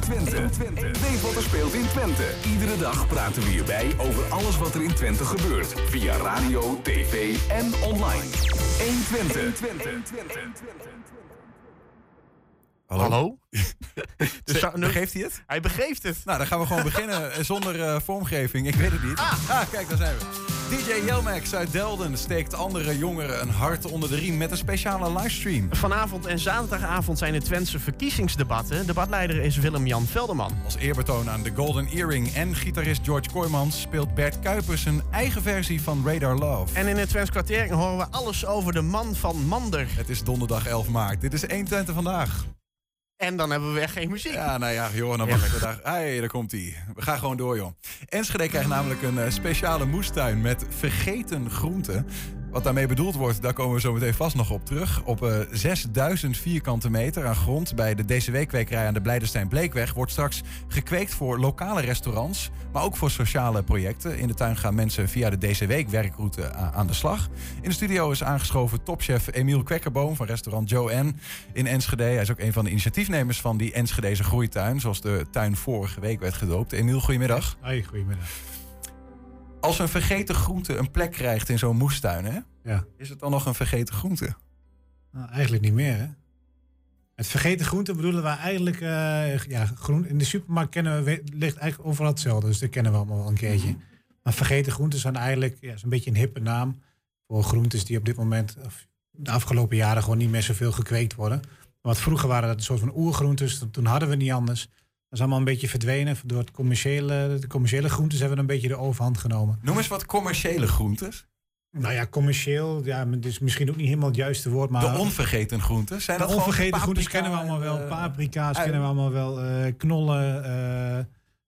120. Weet wat er speelt in Twente. Iedere dag praten we hierbij over alles wat er in Twente gebeurt. Via radio, tv en online. 120. Hallo? Dus Zou- begeeft hij het? Hij begeeft het. Nou, dan gaan we gewoon beginnen eh, zonder eh, vormgeving. Ik weet het niet. Ah, kijk, daar zijn we. DJ Jelmax uit Delden steekt andere jongeren een hart onder de riem met een speciale livestream. Vanavond en zaterdagavond zijn de Twentse verkiezingsdebatten. Debatleider is Willem-Jan Velderman. Als eerbetoon aan de Golden Earring en gitarist George Kooijmans speelt Bert Kuipers een eigen versie van Radar Love. En in het Twents kwartier horen we alles over de man van Mander. Het is donderdag 11 maart. Dit is 120 vandaag. En dan hebben we weer geen muziek. Ja, nou ja, joh, dan wacht ik daar. Hé, daar komt hij. We gaan gewoon door, joh. Enschede krijgt namelijk een eh, speciale moestuin met vergeten groenten. Wat daarmee bedoeld wordt, daar komen we zo meteen vast nog op terug. Op eh 6000 vierkante meter aan grond bij de DCW-kwekerij aan de Blijdenstein Bleekweg... wordt straks gekweekt voor lokale restaurants, maar ook voor sociale projecten. In de tuin gaan mensen via de DCW-werkroute aan de slag. In de studio is aangeschoven topchef Emiel Kwekkerboom van restaurant Joe N. in Enschede. Hij is ook een van de initiatiefnemers van die Enschedeze groeituin... zoals de tuin vorige week werd gedoopt. Emiel, goedemiddag. Hoi, goedemiddag. Als een vergeten groente een plek krijgt in zo'n moestuin, hè, Ja, is het dan nog een vergeten groente? nou, eigenlijk niet meer, hè? Het vergeten groente bedoelen we eigenlijk... eh, ja, groen, in de supermarkt kennen we, ligt eigenlijk overal hetzelfde. Dus dat kennen we allemaal wel een keertje. Maar vergeten groenten zijn eigenlijk... Ja, is een beetje een hippe naam voor groentes die op dit moment... Of de afgelopen jaren gewoon niet meer zoveel gekweekt worden. Want vroeger waren dat een soort van oergroentes. Toen hadden we niet anders. Dat is allemaal een beetje verdwenen. Door het commerciële, de commerciële groentes hebben een beetje de overhand genomen. Noem eens wat commerciële groentes. Nou ja, commercieel, ja, het is misschien ook niet helemaal het juiste woord, maar... De onvergeten groentes. Zijn De dat onvergeten groentes paprika kennen we allemaal wel. en, eh, Paprika's kennen we allemaal wel. eh, knollen,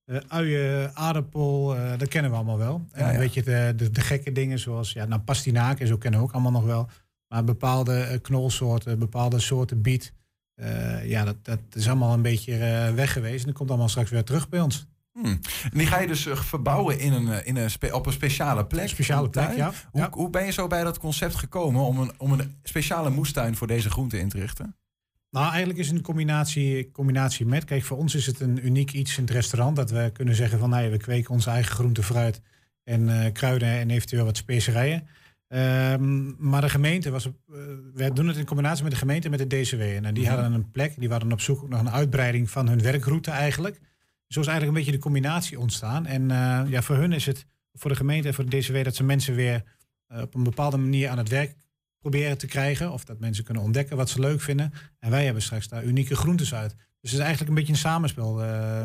eh, uien, aardappel, dat kennen we allemaal wel. En Ja, een beetje de, de, de gekke dingen zoals ja, nou, pastinaken, zo kennen we ook allemaal nog wel. Maar bepaalde knolsoorten, bepaalde soorten biet, eh, ja, dat, dat is allemaal een beetje eh, weg geweest. En dat komt allemaal straks weer terug bij ons. Hmm. En die ga je dus eh, verbouwen in een, in een spe- op een speciale plek. Een speciale plek, ja. Hoe, Ja. hoe ben je zo bij dat concept gekomen om een, om een speciale moestuin voor deze groenten in te richten? Nou, eigenlijk is het een combinatie, combinatie met. Kijk, voor ons is het een uniek iets in het restaurant. Dat we kunnen zeggen van, nou ja, we kweken onze eigen groente, fruit en kruiden en eventueel wat specerijen. Ehm, maar de gemeente was, we doen het in combinatie met de gemeente en met de DCW. En eh, die Mhm. hadden een plek, die waren op zoek nog een uitbreiding van hun werkroute eigenlijk. Zo is eigenlijk een beetje de combinatie ontstaan. En eh, ja, voor hun is het, voor de gemeente en voor de DCW, dat ze mensen weer op een bepaalde manier aan het werk proberen te krijgen. Of dat mensen kunnen ontdekken wat ze leuk vinden. En wij hebben straks daar unieke groentes uit. Dus het is eigenlijk een beetje een samenspel eh,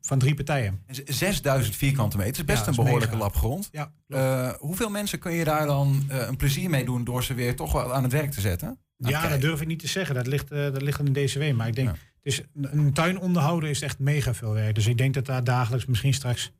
van drie partijen. En z- 6000 vierkante meter is best Ja, een behoorlijke mega. lap grond. Ja, Eh, hoeveel mensen kun je daar dan eh, een plezier mee doen door ze weer toch wel aan het werk te zetten? Nou, ja kijk. dat durf ik niet te zeggen. Dat ligt, eh, dat ligt aan de DCW. Maar ik denk, Ja. is, een tuin onderhouden is echt mega veel werk. Dus ik denk dat daar dagelijks misschien straks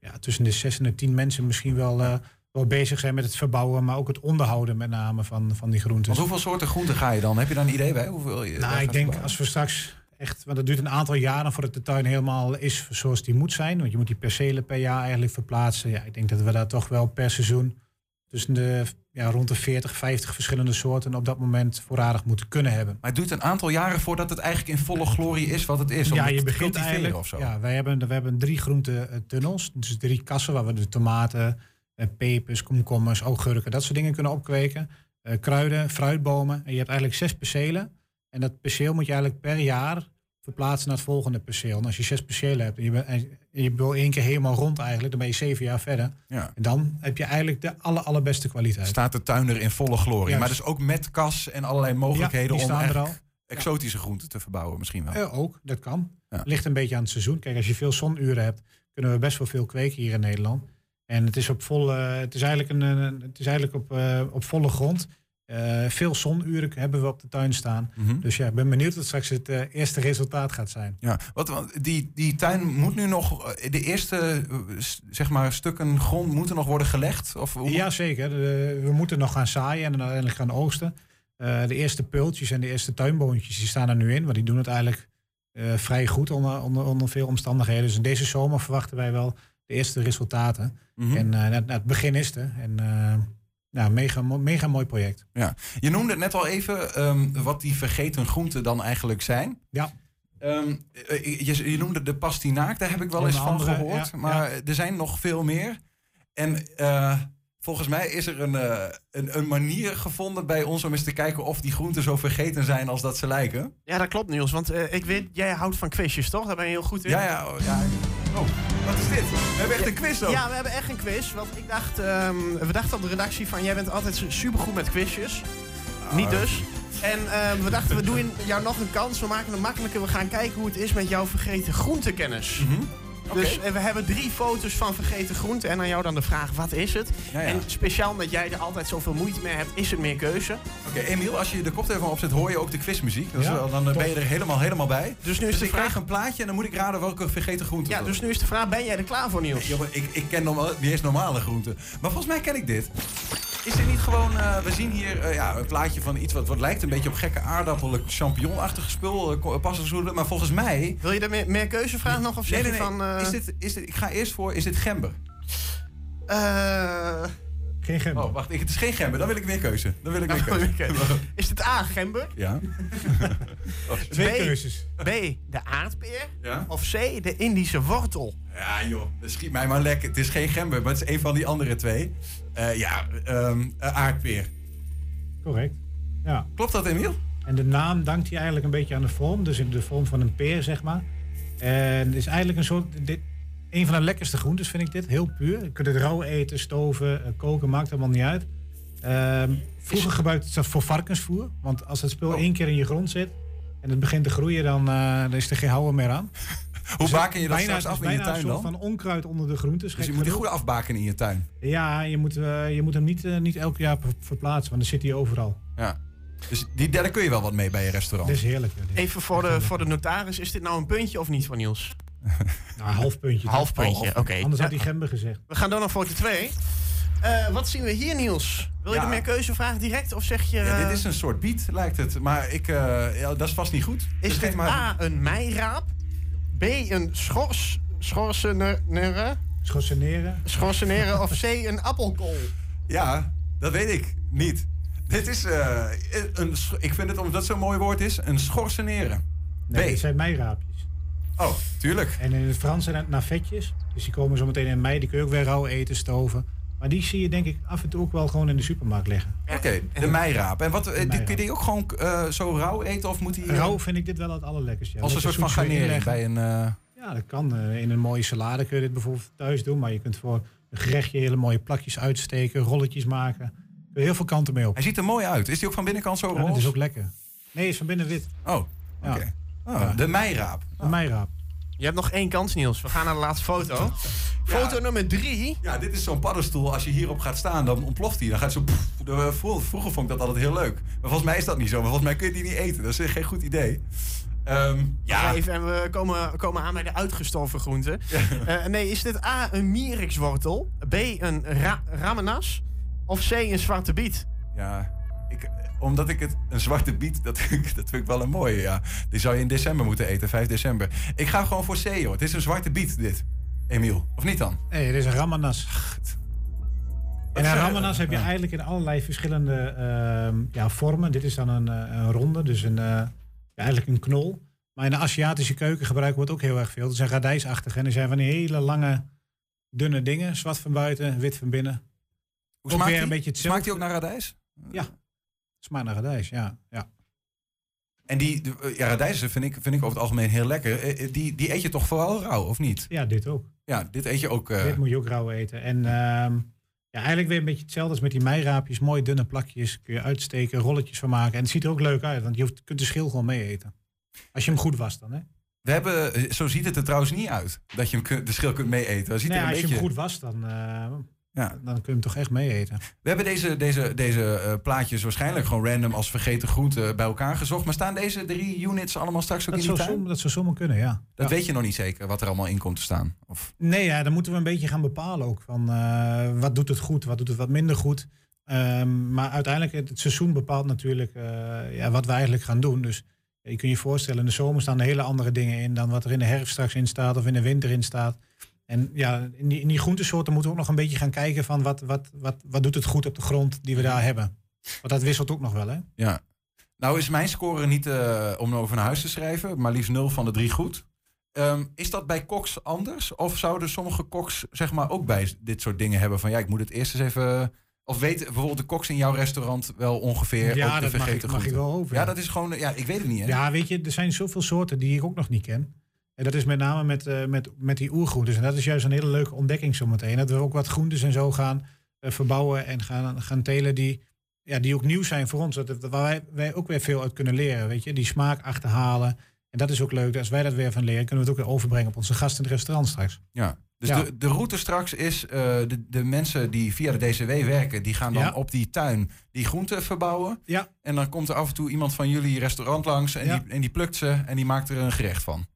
ja, tussen de zes en de tien mensen misschien wel, wel bezig zijn met het verbouwen. Maar ook het onderhouden met name van, van die groenten. Hoeveel soorten groenten ga je dan? Heb je daar een idee bij? Hoeveel je Nou, ik denk verbouwen? als we straks echt, want het duurt een aantal jaren voordat de tuin helemaal is zoals die moet zijn. Want je moet die percelen per jaar eigenlijk verplaatsen. Ja, ik denk dat we daar toch wel per seizoen tussen de ja, rond de 40, 50 verschillende soorten op dat moment voorradig moeten kunnen hebben. Maar het duurt een aantal jaren voordat het eigenlijk in volle glorie is wat het is. om ja, je begint eigenlijk. of zo. Ja, wij hebben, we hebben drie groentetunnels. Dus drie kassen waar we de tomaten, eh, pepers, komkommers, augurken, dat soort dingen kunnen opkweken. Eh, kruiden, fruitbomen. En je hebt eigenlijk zes percelen. En dat perceel moet je eigenlijk per jaar verplaatsen naar het volgende perceel. En als je zes percelen hebt en je, bent, en je wil één keer helemaal rond eigenlijk, dan ben je zeven jaar verder. Ja. En dan heb je eigenlijk de aller, allerbeste kwaliteit. Staat de tuin er in volle glorie. Juist. Maar dus ook met kas en allerlei mogelijkheden om er al. exotische groenten te verbouwen misschien wel. Eh, ook, dat kan. Ja. Ligt een beetje aan het seizoen. Kijk, als je veel zonuren hebt, kunnen we best wel veel kweken hier in Nederland. En het is op volle, het is eigenlijk, een, een- het is eigenlijk op, eh, op volle grond. Eh, veel zonuren hebben we op de tuin staan. Mhm. Dus ja, ik ben benieuwd wat straks het eh, eerste resultaat gaat zijn. Ja, wat, want die, die tuin moet nu nog, eh, de eerste zeg maar, stukken grond moeten nog worden gelegd? Of hoe- Jazeker, de- we moeten nog gaan zaaien en dan uiteindelijk gaan oogsten. De eerste pultjes en de eerste tuinboontjes die staan er nu in. Want die doen het eigenlijk vrij goed onder, onder, onder veel omstandigheden. Dus in deze zomer verwachten wij wel de eerste resultaten. Mhm. En het, het begin is er. En ja, mega, mega mooi project. Ja. Je noemde het net al even ehm, wat die vergeten groenten dan eigenlijk zijn. Ja. Ehm, eh, je, je noemde de pastinaak, daar heb ik wel eens van andere, gehoord. ja, maar er zijn nog veel meer. En eh, volgens mij is er een, eh, een, een manier gevonden bij ons om eens te kijken of die groenten zo vergeten zijn als dat ze lijken. Ja, dat klopt Niels. Want eh, ik weet, jij houdt van quizjes, toch? Daar ben je heel goed in. Ja, ja, oh, ja. Oh, wat is dit? We hebben echt een quiz ook. Ja, we hebben echt een quiz. Want ik dacht, ehm, we dachten op de redactie van jij bent altijd supergoed met quizjes. Niet dus. En ehm, we dachten, we doen jou nog een kans. We maken het makkelijker. We gaan kijken hoe het is met jouw vergeten groentekennis. Dus eh, we hebben drie foto's van vergeten groenten. En aan jou dan de vraag, wat is het? Ja, ja. En speciaal omdat jij er altijd zoveel moeite mee hebt, is het meer keuze. Oké, Emiel, als je de koptelefoon opzet, hoor je ook de quizmuziek. Dus Ja, wel- dan eh, ben je er helemaal, helemaal bij. Dus nu is Dus de ik krijg vraag... een plaatje en dan moet ik raden welke vergeten groente Ja, dus nu is de vraag, ben jij er klaar voor, Niels? Jongen, ik, ik ken normaal, niet eens normale groenten. Maar volgens mij ken ik dit. Is dit niet gewoon... eh, we zien hier eh, ja, een plaatje van iets wat, wat lijkt een beetje op gekke aardappel, champignonachtig spul, uh. Maar volgens mij... Wil je er meer, meer keuzevraag nog? Of Nee, nee, van... Is dit, is dit, ik ga eerst voor, is dit gember? eh, Geen gember. Oh, wacht, ik, het is geen gember. Dan wil ik meer keuze. Dan wil ik meer keuze. is het A, gember? Ja? Twee B. keuzes. B, de aardpeer? Ja? Of C, de Indische wortel? Ja, joh. Dat schiet mij maar lekker. Het is geen gember, maar het is een van die andere twee. Eh, ja, ehm, eh, aardpeer. Correct. Ja. Klopt dat, Emiel? En de naam dankt hij eigenlijk een beetje aan de vorm. Dus in de vorm van een peer, zeg maar. En het is eigenlijk een soort... Dit, een van de lekkerste groentes vind ik dit. Heel puur. Je kunt het rauw eten, stoven, eh, koken, maakt helemaal niet uit. Ehm, vroeger gebruikte het dat voor varkensvoer. Want als het spul Oh. één keer in je grond zit... en het begint te groeien, dan, eh, dan is er geen houden meer aan. Hoe baken je dat bijna, straks af in je tuin een soort dan? van onkruid onder de groentes. Dus je moet die goed afbaken in je tuin. Ja, je moet, eh, je moet hem niet, niet elk jaar ver- verplaatsen, want dan zit hij overal. Ja. Dus die, daar kun je wel wat mee bij je restaurant. Dat is heerlijk. Even voor de, voor de notaris, is dit nou een puntje of niet voor Niels? Nou, een half puntje. Half toch? puntje, oké. Anders had hij gember gezegd. we gaan door naar foto 2. wat zien we hier, Niels? Wil je Ja. er meer keuzevraag direct? Of zeg je... Ja, eh, dit is een soort biet, lijkt het. Maar ik, eh, ja, dat is vast niet goed. Is Dus dit geef maar... A, een meiraap? B, een schors... Schorsenere? Schorseneren. Schorseneren of C, een appelkool? Ja, dat weet ik niet. Dit is, eh, een, ik vind het, omdat het zo'n mooi woord is, een schorseneren. Nee, B. dit zijn meiraapjes. Oh, tuurlijk. En in het Frans zijn het navetjes. Dus die komen zo meteen in mei. Die kun je ook weer rauw eten, stoven. Maar die zie je denk ik af en toe ook wel gewoon in de supermarkt liggen. Oké, de meiraap. En wat, eh, die- kun je die ook gewoon eh, zo rauw eten of moet die... eh, Rauw vind ik dit wel het allerlekkerste. Ja. als een soort van garnering bij een... eh, Ja, dat kan. Eh, In een mooie salade kun je dit bijvoorbeeld thuis doen. Maar je kunt voor een gerechtje hele mooie plakjes uitsteken, rolletjes maken. Kun je heel veel kanten mee op. Hij ziet er mooi uit. Is die ook van binnenkant zo Ja, roze? dat is ook lekker. Nee, is van binnen wit. Oh, oké. Ja. Ja. De meiraap. Een meiraap. Je hebt nog één kans, Niels. We gaan naar de laatste foto. Foto nummer drie. Ja, dit is zo'n paddenstoel. Als je hierop gaat staan, dan ontploft hij. Dan gaat zo... pff. De- vroeger, vond ik dat altijd heel leuk. Maar volgens mij is dat niet zo. Maar volgens mij kun je die niet eten. Dat is geen goed idee. Ehm, ja, Even, en we komen, komen aan bij de uitgestorven groenten. Eh, nee, is dit A, een mierikswortel? B, een ra ramenas? Of C, een zwarte biet? ja ik, omdat ik het een zwarte biet, dat, vind ik- dat vind ik wel een mooie. Ja. Die zou je in december moeten eten, 5 december. Ik ga gewoon voor C, hoor. Het is een zwarte biet, dit. Emiel. Of niet dan? Nee, dit is een ramanas. En een ramanas heb je ja. eigenlijk in allerlei verschillende ehm, ja, vormen. Dit is dan een, eh, een ronde, dus een, eh, ja, eigenlijk een knol. Maar in de Aziatische keuken gebruiken we het ook heel erg veel. Het zijn radijsachtig en die zijn van die hele lange, dunne dingen. Zwart van buiten, wit van binnen. Hoe Ook smaakt weer die? een beetje hetzelfde. Smaakt die ook naar radijs? Ja, smaakt naar radijs, ja. ja. En die, eh, ja, radijzen vind ik, vind ik over het algemeen heel lekker. Eh, eh, Die, die eet je toch vooral rauw, of niet? Ja, dit ook. Ja, dit eet je ook... Dit moet je ook rauw eten. En ehm, ja, eigenlijk weer een beetje hetzelfde als met die meiraapjes. Mooi dunne plakjes, kun je uitsteken, rolletjes van maken. En het ziet er ook leuk uit, want je hoeft, kunt de schil gewoon mee eten. Als je hem goed wast dan, hè? We hebben, zo ziet het er trouwens niet uit. Dat je hem de schil kunt mee eten. Dat ziet Nee, er een als je beetje... hem goed wast, dan, Ja. dan kun je hem toch echt mee eten. We hebben deze, deze, deze eh, plaatjes waarschijnlijk gewoon random als vergeten groenten bij elkaar gezocht. Maar staan deze drie units allemaal straks ook Dat in die tuin? som, dat zou zomaar kunnen, ja. Dat Ja. weet je nog niet zeker, wat er allemaal in komt te staan. Of, Nee, ja, dan moeten we een beetje gaan bepalen ook. Van, eh, wat doet het goed, wat doet het wat minder goed. Ehm, maar uiteindelijk, het, het seizoen bepaalt natuurlijk eh, ja, wat we eigenlijk gaan doen. Dus je kunt je voorstellen, in de zomer staan er hele andere dingen in... dan wat er in de herfst straks in staat of in de winter in staat. En ja, in die, in die groentesoorten moeten we ook nog een beetje gaan kijken... van wat, wat, wat, wat doet het goed op de grond die we daar hebben. Want dat wisselt ook nog wel, hè? ja. Nou is mijn score niet eh, om over naar huis te schrijven, maar liefst 0 van de 3 goed. Ehm, is dat bij koks anders? Of zouden sommige koks zeg maar ook bij dit soort dingen hebben van ja, ik moet het eerst eens even... Of weten bijvoorbeeld de koks in jouw restaurant wel ongeveer Ja, ook de dat mag vergeten ik- mag ik wel over, Ja, ja. dat is gewoon, ja, ik weet het niet hè. Ja, weet je, er zijn zoveel soorten die ik ook nog niet ken. En dat is met name met, eh, met, met die oergroentes. En dat is juist een hele leuke ontdekking zometeen. Dat we ook wat groentes en zo gaan eh, verbouwen en gaan, gaan telen die, ja, die ook nieuw zijn voor ons. Dat, waar wij, wij ook weer veel uit kunnen leren. Weet je? Die smaak achterhalen. En dat is ook leuk. Als wij dat weer van leren, kunnen we het ook weer overbrengen op onze gasten in het restaurant straks. Ja. Dus Ja. De, de route straks is, eh, de, de mensen die via de DCW werken, die gaan dan Ja. op die tuin die groenten verbouwen. Ja. En dan komt er af en toe iemand van jullie restaurant langs en, Ja. die, en die plukt ze en die maakt er een gerecht van.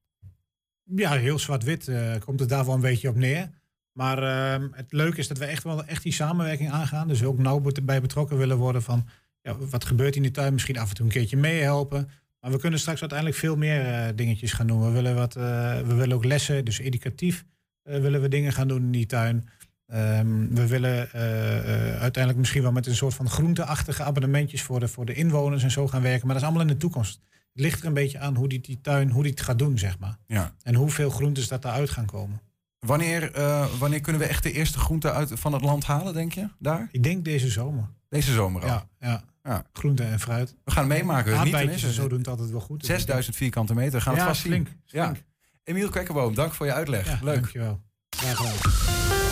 Ja, heel zwart-wit eh, komt het daar wel een beetje op neer. Maar ehm, het leuke is dat we echt wel echt die samenwerking aangaan. Dus ook nauw bij betrokken willen worden van... Ja, wat gebeurt in de tuin? Misschien af en toe een keertje meehelpen. Maar we kunnen straks uiteindelijk veel meer eh, dingetjes gaan doen. We willen, wat, eh, we willen ook lessen, dus educatief willen we dingen gaan doen in die tuin. Ehm, we willen uiteindelijk misschien wel met een soort van groenteachtige abonnementjes voor de, voor de inwoners en zo gaan werken. Maar dat is allemaal in de toekomst. Het ligt er een beetje aan hoe die, die tuin, hoe die het gaat doen, zeg maar. Ja. En hoeveel groentes dat daaruit gaan komen. Wanneer, eh, wanneer kunnen we echt de eerste groenten uit van het land halen, denk je? Daar? Ik denk deze zomer. Deze zomer al. Ja, ja. Ja. Groente en fruit. We gaan meemaken. Te Aardbeidjes en zo doen het altijd wel goed. Dus 6000 vierkante meter. Gaan we ja, het vast flink, zien. flink. Ja. Emiel Kwekkerboom, dank voor je uitleg. Ja, Leuk. Dankjewel. Graag gedaan.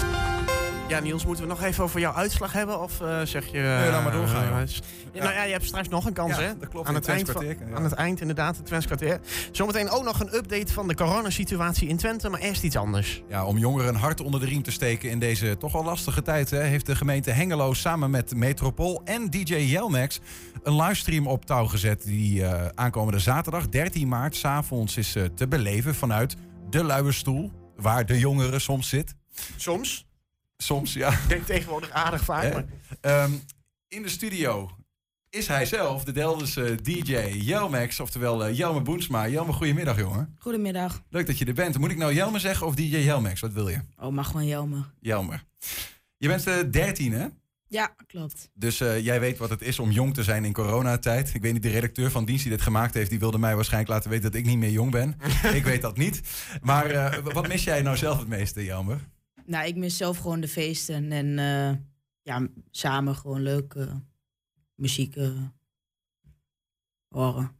Ja, Niels, moeten we nog even over jouw uitslag hebben? Of eh, zeg je... Nee, laat maar doorgaan, eh, Ja, Nou ja, je hebt straks nog een kans, Ja, hè? dat klopt, Aan het, eind van, ja. aan het eind, inderdaad, het Twents kwartier. Zometeen ook nog een update van de coronasituatie in Twente, maar eerst iets anders. Ja, om jongeren een hart onder de riem te steken in deze toch al lastige tijd... Hè, heeft de gemeente Hengelo samen met Metropool en DJ Jelmax... een livestream op touw gezet die eh, aankomende zaterdag 13 maart... s'avonds is te beleven vanuit de luie stoel... waar de jongeren soms zit. Soms. Soms, ja. Ik denk tegenwoordig aardig vaak, maar... Ehm, in de studio is hij zelf, de Deldense DJ Jelmax... oftewel uh, Jelme Boensma. Jelme, goedemiddag, jongen. Goedemiddag. Leuk dat je er bent. Moet ik nou Jelme zeggen of DJ Jelmax? Wat wil je? Oh, mag gewoon Jelme. Jelmer. Je bent eh 13, hè? Ja, klopt. Dus eh, jij weet wat het is om jong te zijn in coronatijd. Ik weet niet, de redacteur van dienst die dit gemaakt heeft... die wilde mij waarschijnlijk laten weten dat ik niet meer jong ben. ik weet dat niet. Maar eh, wat mis jij nou zelf het meeste, Jelmer? Nou, ik mis zelf gewoon de feesten en eh, ja, samen gewoon leuk eh, muziek eh, horen.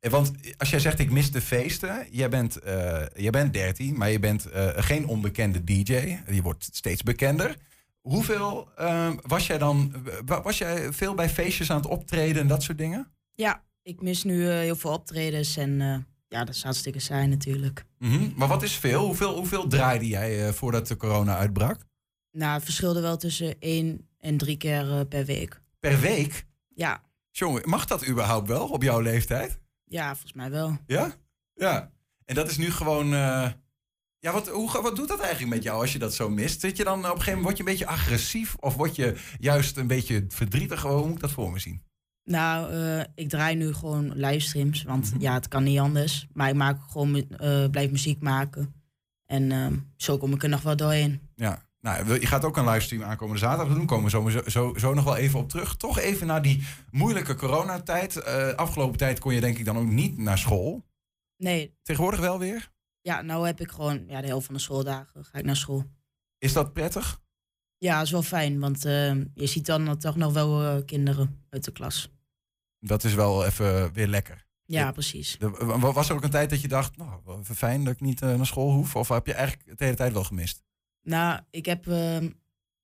Eh, Want als jij zegt ik mis de feesten... jij bent, eh, jij bent 13, maar je bent geen onbekende DJ. Je wordt steeds bekender. Hoeveel eh, was jij dan... wa- Was jij veel bij feestjes aan het optreden en dat soort dingen? Ja, ik mis nu heel veel optredens en ja, dat is hartstikke saai natuurlijk. Mhm. Maar wat is veel? Hoeveel, hoeveel draaide jij eh, voordat de corona uitbrak? Nou, het verschilde wel tussen één en drie keer eh, per week. Per week? Ja, Jongen, mag dat überhaupt wel op jouw leeftijd? ja, volgens mij wel. Ja? Ja. En dat is nu gewoon... eh, Ja, wat, hoe, wat doet dat eigenlijk met jou als je dat zo mist? Zit je dan op een gegeven moment, word je een beetje agressief? Of word je juist een beetje verdrietig? Hoe moet ik dat voor me zien? Nou, eh, ik draai nu gewoon livestreams, want Mhm. ja, het kan niet anders. Maar ik maak gewoon, eh, blijf muziek maken. En ehm, zo kom ik er nog wel doorheen. Ja. Nou, je gaat ook een livestream aankomende zaterdag doen. Komen we zo, zo, zo, nog wel even op terug. Toch even naar die moeilijke coronatijd. Eh afgelopen tijd kon je denk ik dan ook niet naar school. Nee, Tegenwoordig wel weer. ja, nou heb ik gewoon ja, de helft van de schooldagen ga ik naar school. Is dat prettig? Ja, is wel fijn, want ehm, je ziet dan toch nog wel kinderen uit de klas. Dat is wel even weer lekker. Ja, precies. De- was er ook een tijd dat je dacht, nou, fijn dat ik niet eh, naar school hoef? Of heb je eigenlijk de hele tijd wel gemist? Nou, ik heb ehm,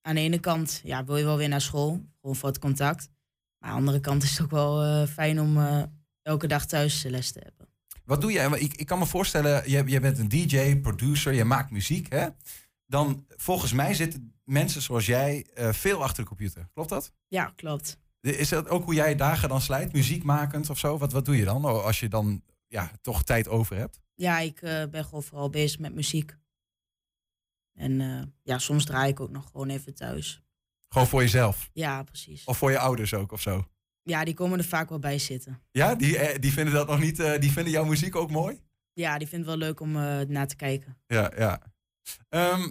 aan de ene kant, ja, wil je wel weer naar school, gewoon voor het contact. Maar aan de andere kant is het ook wel eh, fijn om eh, elke dag thuis les te hebben. Wat doe jij? Ik, ik kan me voorstellen, jij, jij bent een DJ, producer, je maakt muziek. Hè? Dan, volgens mij zitten mensen zoals jij veel achter de computer. Klopt dat? Ja, klopt. Is dat ook hoe jij dagen dan slijt? Muziekmakend of zo? Wat, wat doe je dan als je dan ja, toch tijd over hebt? Ja, ik eh, ben gewoon vooral bezig met muziek. En eh, ja, soms draai ik ook nog gewoon even thuis. Gewoon voor jezelf? Ja, precies. Of voor je ouders ook of zo? Ja, die komen er vaak wel bij zitten. Ja, die, eh, die vinden dat nog niet, die vinden jouw muziek ook mooi? Ja, die vindt het wel leuk om naar te kijken. Ja, ja. Ehm,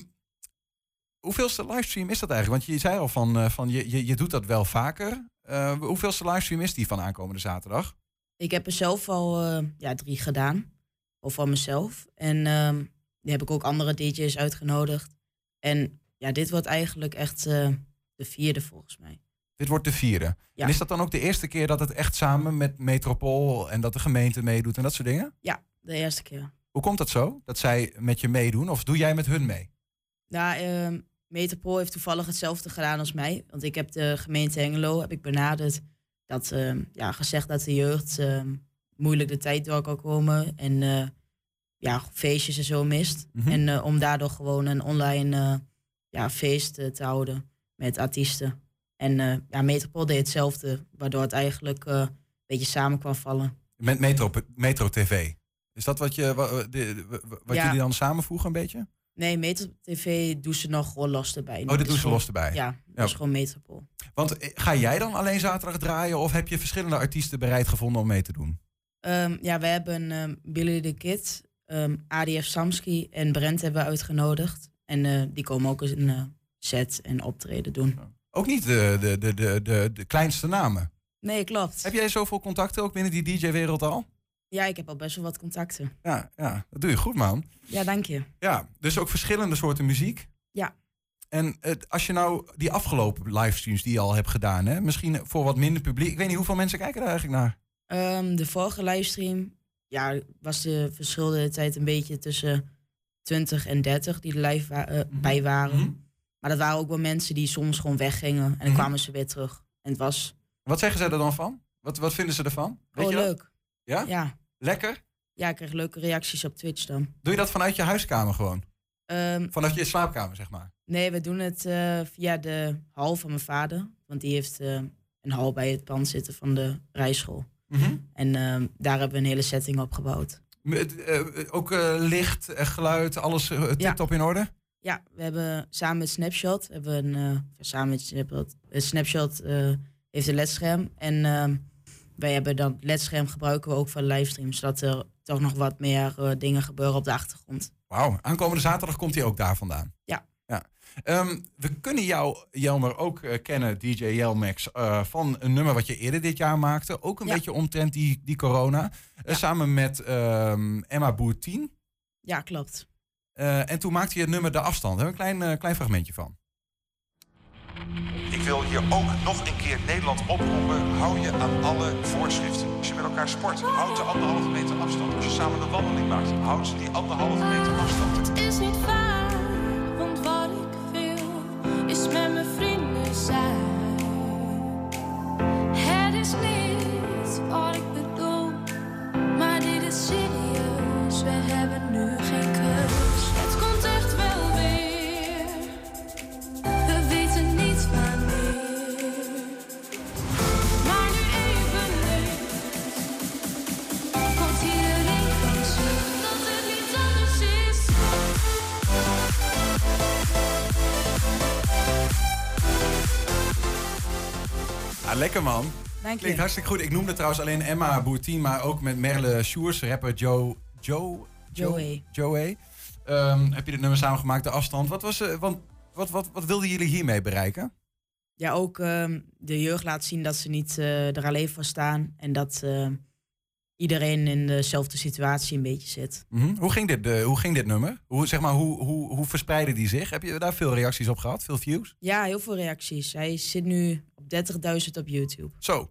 hoeveelste livestream is dat eigenlijk? Want je zei al van, eh, van je, je, je doet dat wel vaker. Uh, hoeveelste livestream is die van aankomende zaterdag? Ik heb er zelf al uh, ja, drie gedaan. Of van mezelf. En ehm, die heb ik ook andere DJ's uitgenodigd. En ja, dit wordt eigenlijk echt de vierde volgens mij. Dit wordt de vierde. Ja. En is dat dan ook de eerste keer dat het echt samen met Metropool en dat de gemeente meedoet en dat soort dingen? Ja, de eerste keer. Hoe komt dat zo? Dat zij met je meedoen? Of doe jij met hun mee? Nou, uh, Metropool heeft toevallig hetzelfde gedaan als mij. Want ik heb de gemeente Hengelo heb ik benaderd. Dat uh, ja, gezegd dat de jeugd ehm, moeilijk de tijd door kan komen. En uh, ja, feestjes en zo mist. Mm -hmm. En uh, om daardoor gewoon een online ja, feest te houden met artiesten. En ja, Metropool deed hetzelfde, waardoor het eigenlijk een beetje samen kwam vallen. Met Metro, Metro TV? Is dat wat, je, wat, wat ja. jullie dan samenvoegen een beetje? Nee, Metro TV doen ze nog gewoon los erbij. Oh, dat doen ze los erbij? Ja, dat is gewoon Metropool. Want ga jij dan alleen zaterdag draaien of heb je verschillende artiesten bereid gevonden om mee te doen? Um, ja, we hebben um, Billy the Kid, um, ADF Samski en Brent hebben we uitgenodigd. En uh, die komen ook eens een uh, set en optreden doen. Ook niet de, de, de, de, de, de kleinste namen? Nee, klopt. Heb jij zoveel contacten ook binnen die DJ-wereld al? Ja, ik heb al best wel wat contacten. Ja, ja, dat doe je goed, man. Ja, dank je. Ja, dus ook verschillende soorten muziek. Ja. En het, als je nou die afgelopen livestreams die je al hebt gedaan, hè, misschien voor wat minder publiek. Ik weet niet hoeveel mensen kijken daar eigenlijk naar. Um, de vorige livestream, ja, was de verschil de tijd een beetje tussen 20 en 30 die er live wa uh, mm -hmm. bij waren. Mm -hmm. Maar dat waren ook wel mensen die soms gewoon weggingen en dan mm -hmm. kwamen ze weer terug. En het was. Wat zeggen ze er dan van? Wat, wat vinden ze ervan? Weet oh, je leuk. Ja? Ja. Lekker? Ja, ik krijg leuke reacties op Twitch dan. Doe je dat vanuit je huiskamer gewoon? Um, vanuit je slaapkamer, zeg maar? Nee, we doen het uh, via de hal van mijn vader. Want die heeft uh, een hal bij het pand zitten van de rijschool. Mm -hmm. En uh, daar hebben we een hele setting op gebouwd. Met, ook licht, geluid, alles tip-top ja. in orde? Ja, we hebben samen met Snapshot, hebben een, samen met Snapshot, Snapshot heeft een ledscherm. En ehm, wij hebben dan ledscherm gebruiken we ook voor livestreams, zodat er toch nog wat meer uh, dingen gebeuren op de achtergrond. Wauw, aankomende zaterdag komt hij ook daar vandaan. Ja. ja. Um, we kunnen jou, Jelmer, ook uh, kennen, DJ Jelmax, uh, van een nummer wat je eerder dit jaar maakte. Ook een ja. beetje omtrent die, die corona. Ja. samen met um, Emma Boertien. Ja, klopt. en toen maakte je het nummer De Afstand. Daar hebben we een klein, klein fragmentje van. Ik wil hier ook nog een keer Nederland oproepen. Hou je aan alle voorschriften. Als je met elkaar sport, houd de anderhalve meter afstand. Als je samen een wandeling maakt, houd die anderhalve meter afstand. Het is niet waar, want wat ik wil is met mijn vrienden zijn. Het is niet wat ik bedoel, maar dit is serieus. We hebben nu geen keus. Lekker man. Dank Klinkt je. hartstikke goed. Ik noemde trouwens alleen Emma Boertien, maar ook met Merle Sjoers, rapper Joe... Joe? Joey. Joey. Ehm, heb je dit nummer samengemaakt, de afstand. Wat, was, eh, want, wat, wat, wat wilden jullie hiermee bereiken? Ja, ook ehm, de jeugd laat zien dat ze niet eh, er alleen voor staan. En dat eh, iedereen in dezelfde situatie een beetje zit. Mhm. hoe, ging dit, eh, hoe ging dit nummer? Hoe, zeg maar, hoe, hoe, hoe verspreidde die zich? Heb je daar veel reacties op gehad? Veel views? Ja, heel veel reacties. Hij zit nu op 30.000 op YouTube. Zo, 30.000.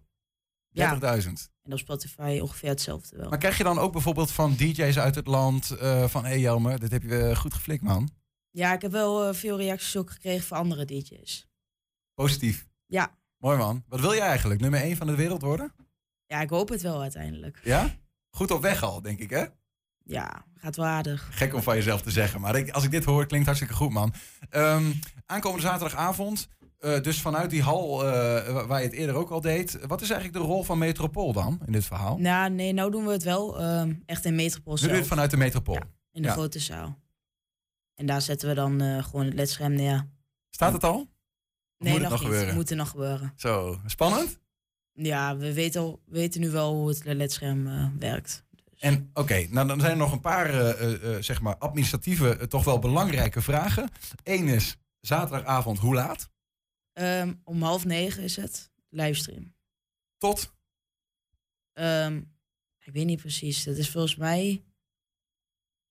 Ja. En op Spotify ongeveer hetzelfde wel. Maar krijg je dan ook bijvoorbeeld van DJ's uit het land eh, van... hé hey Jelmer, dit heb je eh, goed geflikt man. Ja, ik heb wel veel reacties ook gekregen van andere DJ's. Positief. Ja. Mooi man. Wat wil je eigenlijk? Nummer 1 van de wereld worden? Ja, ik hoop het wel uiteindelijk. Ja? Goed op weg al, denk ik hè? Ja, gaat wel aardig. Gek om van jezelf te zeggen. Maar ik, als ik dit hoor, klinkt hartstikke goed, man. Ehm, aankomende zaterdagavond. eh, dus vanuit die hal eh, waar je het eerder ook al deed. Wat is eigenlijk de rol van Metropool dan in dit verhaal? Nou, nee, nou doen we het wel ehm, echt in Metropool Nu zelf. het vanuit de Metropool. Ja. In de Ja. grote zaal. En daar zetten we dan eh, gewoon het ledscherm neer. Staat het al? Nee, moet het nog niet. gebeuren? Moet er nog gebeuren. Zo, spannend. Ja, we weten, al, we weten nu wel hoe het ledscherm eh, werkt. En oké, nou dan zijn er nog een paar eh, eh, zeg maar administratieve, toch wel belangrijke vragen. Eén is, Zaterdagavond, hoe laat? Ehm, om half negen is het. Livestream. Tot? Ehm, ik weet niet precies. Dat is volgens mij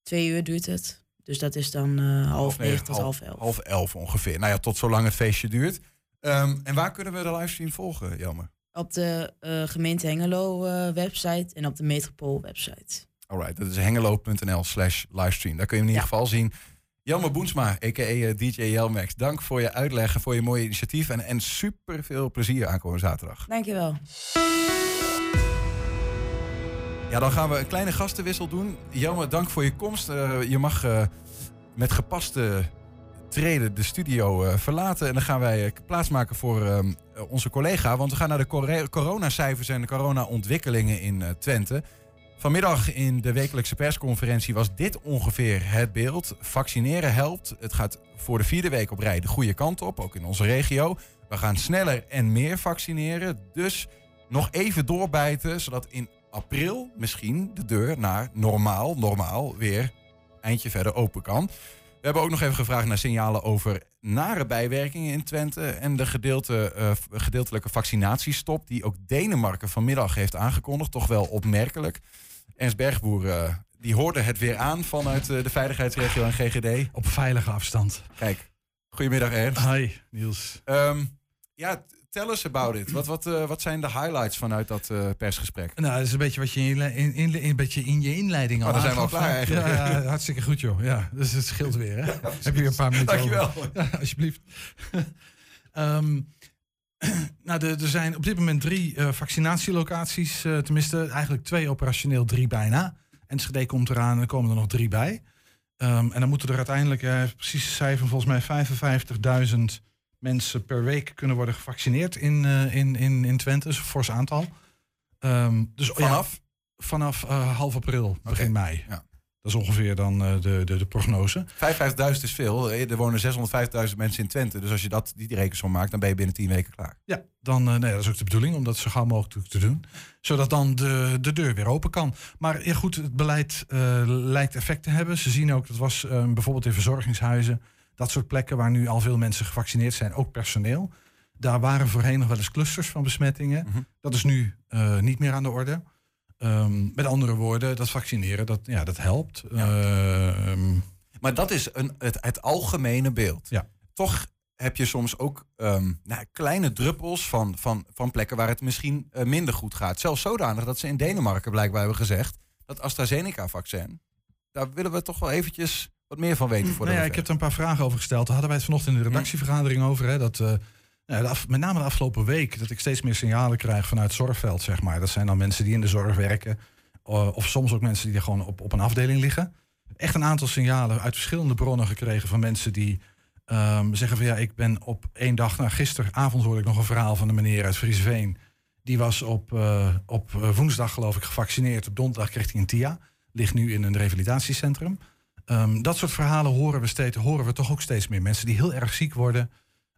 twee uur duurt het. Dus dat is dan half negen tot half elf. Half elf ongeveer. Nou ja, tot zolang het feestje duurt. Ehm, en waar kunnen we de livestream volgen, Jammer? Op de eh, gemeente Hengelo eh, website en op de Metropool website. Alright, dat is hengelo.nl slash livestream. Daar kun je hem in ieder geval zien. Jelmer Boensma, a.k.a. DJ Jelmax. Dank voor je uitleg en voor je mooie initiatief. En, en super veel plezier aankomende zaterdag. Dankjewel. Ja, dan gaan we een kleine gastenwissel doen. Jelmer, dank voor je komst. Eh, je mag eh, met gepaste treden de studio eh, verlaten. En dan gaan wij eh, plaatsmaken voor ehm, eh, onze collega. Want we gaan naar de cor- coronacijfers en de corona-ontwikkelingen in Twente. Vanmiddag in de wekelijkse persconferentie was dit ongeveer het beeld. Vaccineren helpt. Het gaat voor de vierde week op rij de goede kant op, ook in onze regio. We gaan sneller en meer vaccineren. Dus nog even doorbijten, zodat in april misschien de deur naar normaal, normaal weer eindje verder open kan. We hebben ook nog even gevraagd naar signalen over nare bijwerkingen in Twente en de gedeelte, eh, gedeeltelijke vaccinatiestop die ook Denemarken vanmiddag heeft aangekondigd. Toch wel opmerkelijk. Ernst Bergboer, eh, die hoorde het weer aan vanuit eh, de veiligheidsregio en GGD. Op veilige afstand. Kijk, goedemiddag Ernst. Hi, Niels. Ehm, ja, tell us about it. Wat, wat, eh, wat zijn de highlights vanuit dat eh, persgesprek? Nou, dat is een beetje wat je in, je in, in, een beetje in je inleiding al Oh, dan zijn we al klaar eigenlijk. Ja, ja, hartstikke goed joh. Ja, dus het scheelt weer. Hè? Heb je weer een paar minuten Dankjewel. over. Ja, alsjeblieft. Ehm, nou, er zijn op dit moment drie eh, vaccinatielocaties. tenminste, eigenlijk twee operationeel, drie bijna. Enschede komt eraan en er komen er nog drie bij. Ehm, en dan moeten er uiteindelijk, precies cijfer, volgens mij 55.000 mensen per week kunnen worden gevaccineerd in, eh, in, in, in Twente. Is een fors aantal. Ehm, dus, ja, Vanaf? vanaf eh, half april, begin mei. Ja. Dat is ongeveer dan eh, de, de, de prognose. 55.000 is veel. Er wonen 650.000 mensen in Twente. Dus als je dat, die rekensom maakt, dan ben je binnen 10 weken klaar. Ja, dan, nee, dat is ook de bedoeling om dat zo gauw mogelijk te doen. Zodat dan de, de deur weer open kan. Maar ja, goed, het beleid lijkt effect te hebben. Ze zien ook, dat was eh, bijvoorbeeld in verzorgingshuizen, dat soort plekken waar nu al veel mensen gevaccineerd zijn, ook personeel. Daar waren voorheen nog wel eens clusters van besmettingen. Mhm. Dat is nu eh, niet meer aan de orde. Ehm, met andere woorden, dat vaccineren, dat, ja, dat helpt. Ehm, Maar dat is een, het, het algemene beeld. Ja. Toch heb je soms ook ehm, nou, kleine druppels van, van, van plekken waar het misschien eh, minder goed gaat. Zelfs zodanig dat ze in Denemarken blijkbaar hebben gezegd... dat AstraZeneca-vaccin, daar willen we toch wel eventjes wat meer van weten. Voor Nou ja, ik heb er een paar vragen over gesteld. Daar hadden wij het vanochtend in de redactievergadering over. Hè, dat, eh, nou, de met name de afgelopen week dat ik steeds meer signalen krijg vanuit het zorgveld. Zeg maar. Dat zijn dan mensen die in de zorg werken. eh, of soms ook mensen die er gewoon op, op een afdeling liggen. Echt een aantal signalen uit verschillende bronnen gekregen van mensen die ehm, zeggen van ja, ik ben op één dag. Nou, gisteravond hoorde ik nog een verhaal van een meneer uit Friesveen. Die was op, eh, op woensdag geloof ik gevaccineerd. Op donderdag kreeg hij een TIA. Ligt nu in een revalidatiecentrum. Ehm, dat soort verhalen horen we, steeds, horen we toch ook steeds meer. Mensen die heel erg ziek worden,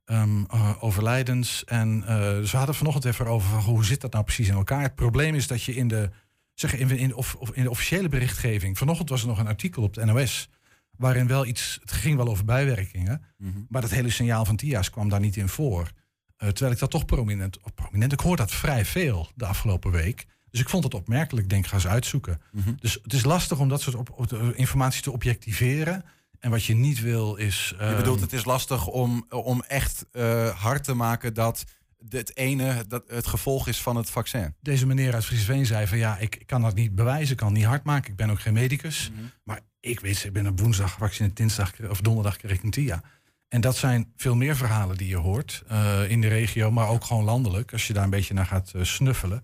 eh, overlijdens. En eh, dus we hadden vanochtend even over van, hoe zit dat nou precies in elkaar. Het probleem is dat je in de, zeg, in, in, of, of in de officiële berichtgeving... Vanochtend was er nog een artikel op de NOS... waarin wel iets, het ging wel over bijwerkingen... Mhm. maar dat hele signaal van TIA's kwam daar niet in voor. Eh, terwijl ik dat toch prominent, prominent... Ik hoor dat vrij veel de afgelopen week... Dus ik vond het opmerkelijk. Denk, ga eens uitzoeken. Mhm. Dus het is lastig om dat soort op, op- de informatie te objectiveren. En wat je niet wil is... Je ehm, bedoelt, het is lastig om, om echt eh, hard te maken dat het ene dat het gevolg is van het vaccin. Deze meneer uit Friesveen zei van ja, ik kan dat niet bewijzen, ik kan het niet hard maken. Ik ben ook geen medicus. Mhm. Maar ik weet, ik ben op woensdag gevaccineerd, dinsdag of donderdag kreeg ik een TIA. En dat zijn veel meer verhalen die je hoort eh, in de regio, maar ook gewoon landelijk. Als je daar een beetje naar gaat eh, snuffelen.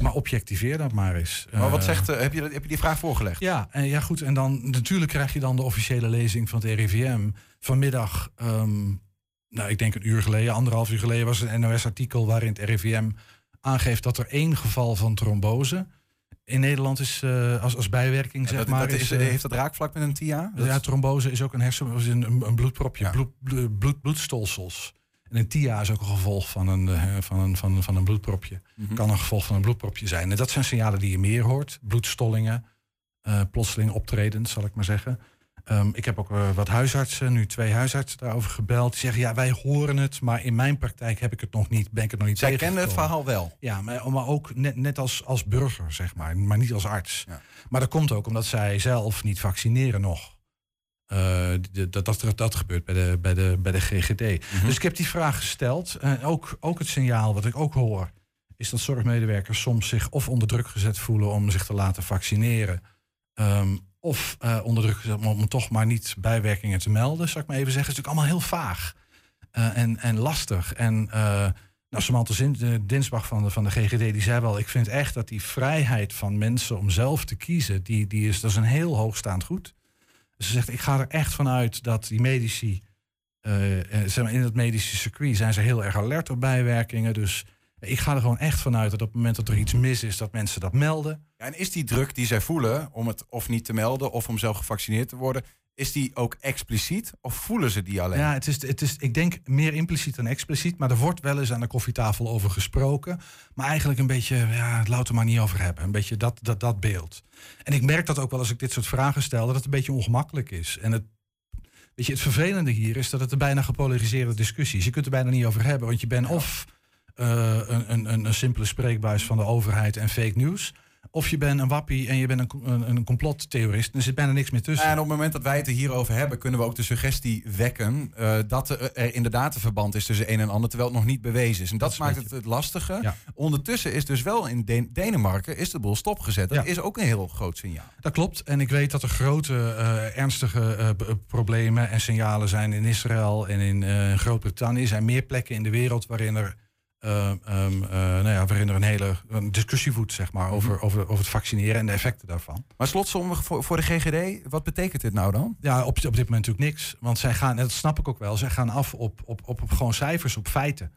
Maar objectiveer dat maar eens. Maar wat Eh, zegt, eh, heb, je, heb je die vraag voorgelegd? Ja, en ja, goed. En dan natuurlijk krijg je dan de officiële lezing van het RIVM. Vanmiddag, ehm, nou, ik denk een uur geleden, anderhalf uur geleden, was een NOS-artikel waarin het RIVM aangeeft dat er één geval van trombose in Nederland is eh, als, als bijwerking, zeg dat, maar. dat is, heeft dat raakvlak met een TIA? Dat ja, trombose is ook een hersen, is een, een bloedpropje, Ja. bloed, bloed, bloed- bloedstolsels. En een TIA is ook een gevolg van een, eh, van een, van, een- van een bloedpropje. Mhm. Kan een gevolg van een bloedpropje zijn. En dat zijn signalen die je meer hoort. Bloedstollingen, eh, plotseling optredens, zal ik maar zeggen. Ehm, ik heb ook eh, wat huisartsen, nu twee huisartsen daarover gebeld. Die zeggen, ja, wij horen het, maar in mijn praktijk heb ik het nog niet, ben ik het nog niet Zij kennen het verhaal wel. Ja, maar, maar ook net, net als, als burger, zeg maar, maar niet als arts. Ja. Maar dat komt ook omdat zij zelf niet vaccineren nog. Eh, dat, dat, dat gebeurt bij de, bij de, bij de GGD. Mhm. Dus ik heb die vraag gesteld. En ook, ook het signaal wat ik ook hoor, is dat zorgmedewerkers soms zich of onder druk gezet voelen om zich te laten vaccineren. ehm, of eh, onder druk gezet om, toch maar niet bijwerkingen te melden, zou ik maar even zeggen. Het is natuurlijk allemaal heel vaag eh, en, en lastig. En uh, nou, Samantha eh, Dinsbach van de, van de GGD die zei wel... ik vind echt dat die vrijheid van mensen om zelf te kiezen... Die, die is, dat is een heel hoogstaand goed. Ze zegt, ik ga er echt vanuit dat die medici... eh, eh, zeg maar, in het medische circuit zijn ze heel erg alert op bijwerkingen. Dus ik ga er gewoon echt vanuit dat op het moment dat er iets mis is... dat mensen dat melden. Ja, en is die druk die zij voelen om het of niet te melden... of om zelf gevaccineerd te worden... is die ook expliciet of voelen ze die alleen? Ja, het is, het is, ik denk meer impliciet dan expliciet. Maar er wordt wel eens aan de koffietafel over gesproken. Maar eigenlijk een beetje, ja, het laat er maar niet over hebben. Een beetje dat, dat, dat beeld. En ik merk dat ook wel als ik dit soort vragen stel, dat het een beetje ongemakkelijk is. En het, weet je, het vervelende hier is dat het een bijna gepolariseerde discussie is. Je kunt er bijna niet over hebben, want je bent of uh, een, een, een simpele spreekbuis van de overheid en fake news. Of je bent een wappie en je bent een, een, een complottheorist. Er zit bijna niks meer tussen. En op het moment dat wij het er hierover hebben, kunnen we ook de suggestie wekken uh, dat er, er, inderdaad een verband is tussen een en ander, terwijl het nog niet bewezen is. En dat, dat maakt het het lastige. Ja. Ondertussen is dus wel in Den Denemarken is de boel stopgezet. Dat ja. is ook een heel groot signaal. Dat klopt. En ik weet dat er grote, uh, ernstige uh, problemen en signalen zijn in Israël en in Groot-Brittannië. Er zijn meer plekken in de wereld waarin er um, uh, nou ja, waarin er een hele een discussie voedt zeg maar, over, over, over het vaccineren en de effecten daarvan. Maar slotsommig voor, voor de GGD, wat betekent dit nou dan? Ja, op, op dit moment natuurlijk niks. Want zij gaan, en dat snap ik ook wel, zij gaan af op, op, op, op gewoon cijfers, op feiten.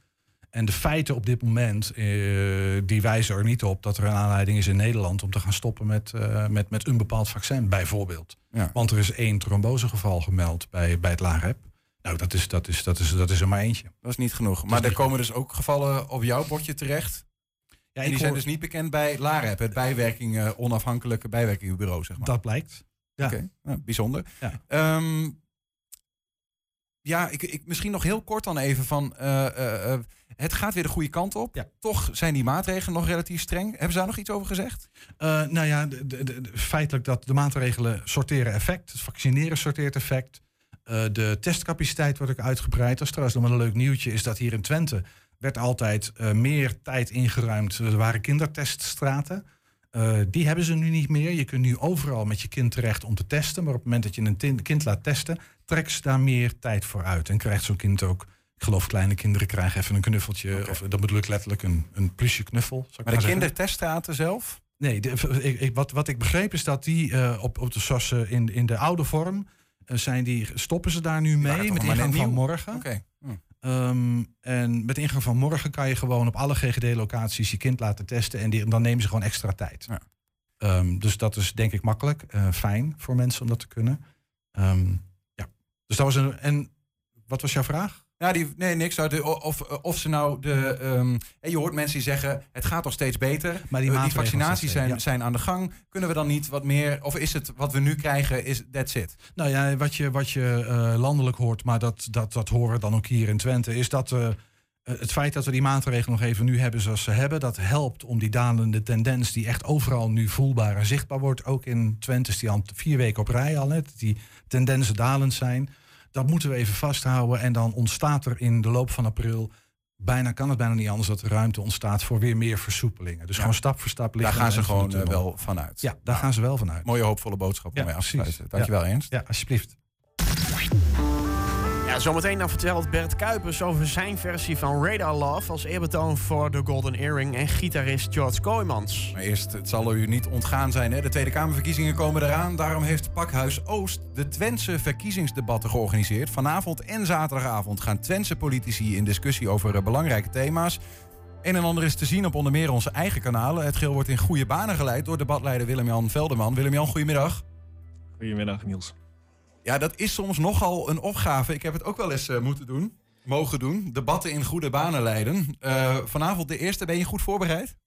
En de feiten op dit moment, uh, die wijzen er niet op dat er een aanleiding is in Nederland om te gaan stoppen met, uh, met, met een bepaald vaccin, bijvoorbeeld. Ja. Want er is één trombosegeval gemeld bij, bij het LAREP. Nou, dat is, dat, is, dat, is, dat is er maar eentje. Dat is niet genoeg. Maar er komen dus ook gevallen op jouw bordje terecht. Ja, en die zijn dus niet bekend bij LAREP, het bijwerking, uh, onafhankelijke bijwerkingbureau, zeg maar. Dat blijkt. Ja. Oké, okay. nou, bijzonder. Ja, um, ja ik, ik, misschien nog heel kort dan even van... Uh, uh, het gaat weer de goede kant op. Ja. Toch zijn die maatregelen nog relatief streng. Hebben ze daar nog iets over gezegd? nou ja, de, de, de, feitelijk dat de maatregelen sorteren effect. Het vaccineren sorteert effect. Uh, de testcapaciteit wordt ook uitgebreid. Dat is trouwens nog een leuk nieuwtje, is dat hier in Twente werd altijd uh, meer tijd ingeruimd. Er waren kinderteststraten. Uh, die hebben ze nu niet meer. Je kunt nu overal met je kind terecht om te testen. Maar op het moment dat je een kind laat testen, trekt ze daar meer tijd voor uit. En krijgt zo'n kind ook, ik geloof kleine kinderen krijgen even een knuffeltje. Okay. Of dat bedoel ik letterlijk een, een plusje knuffel. maar, maar de kinderteststraten zelf? Nee, de, ik, ik, wat, wat ik begreep is dat die uh, op, op de, zoals, in, in de oude vorm zijn die, stoppen ze daar nu mee met ingang van morgen. Okay. Hm. Um, en met ingang van morgen kan je gewoon op alle GGD-locaties je kind laten testen. En die, dan nemen ze gewoon extra tijd. Ja. Um, dus dat is denk ik makkelijk, uh, fijn voor mensen om dat te kunnen. Um, ja. Dus dat was een. En wat was jouw vraag? Ja, die, nee, niks. Uit de, of, of ze nou de. Um, je hoort mensen die zeggen: het gaat toch steeds beter. Maar die, uh, die vaccinaties zijn, ja. zijn aan de gang. Kunnen we dan niet wat meer. Of is het wat we nu krijgen, is that's it? Nou ja, wat je, wat je uh, landelijk hoort, maar dat, dat, dat horen we dan ook hier in Twente, is dat. Uh, het feit dat we die maatregelen nog even nu hebben zoals ze hebben, dat helpt om die dalende tendens die echt overal nu voelbaar en zichtbaar wordt. Ook in Twente is die al vier weken op rij al, net, die tendensen dalend zijn dat moeten we even vasthouden. En dan ontstaat er in de loop van april. Bijna kan het bijna niet anders dat er ruimte ontstaat voor weer meer versoepelingen. Dus ja. gewoon stap voor stap liggen. Daar gaan ze gewoon uh, wel vanuit. Ja, daar gaan ze wel vanuit. Mooie hoopvolle boodschap om ja, mee af te sluiten. Dankjewel. Ernst. Ja, alsjeblieft. Ja, zometeen dan vertelt Bert Kuipers over zijn versie van Radar Love... als eerbetoon voor de Golden Earring en gitarist George Kooijmans. Maar eerst, het zal u niet ontgaan zijn, hè? de Tweede Kamerverkiezingen komen eraan. Daarom heeft Pakhuis Oost de Twentse verkiezingsdebatten georganiseerd. Vanavond en zaterdagavond gaan Twentse politici in discussie over belangrijke thema's. Een en ander is te zien op onder meer onze eigen kanalen. Het geel wordt in goede banen geleid door debatleider Willem-Jan Velderman. Willem-Jan, goedemiddag. Goedemiddag, Niels. Ja, dat is soms nogal een opgave. Ik heb het ook wel eens uh, moeten doen, mogen doen. Debatten in goede banen leiden. Uh, vanavond de eerste, ben je goed voorbereid?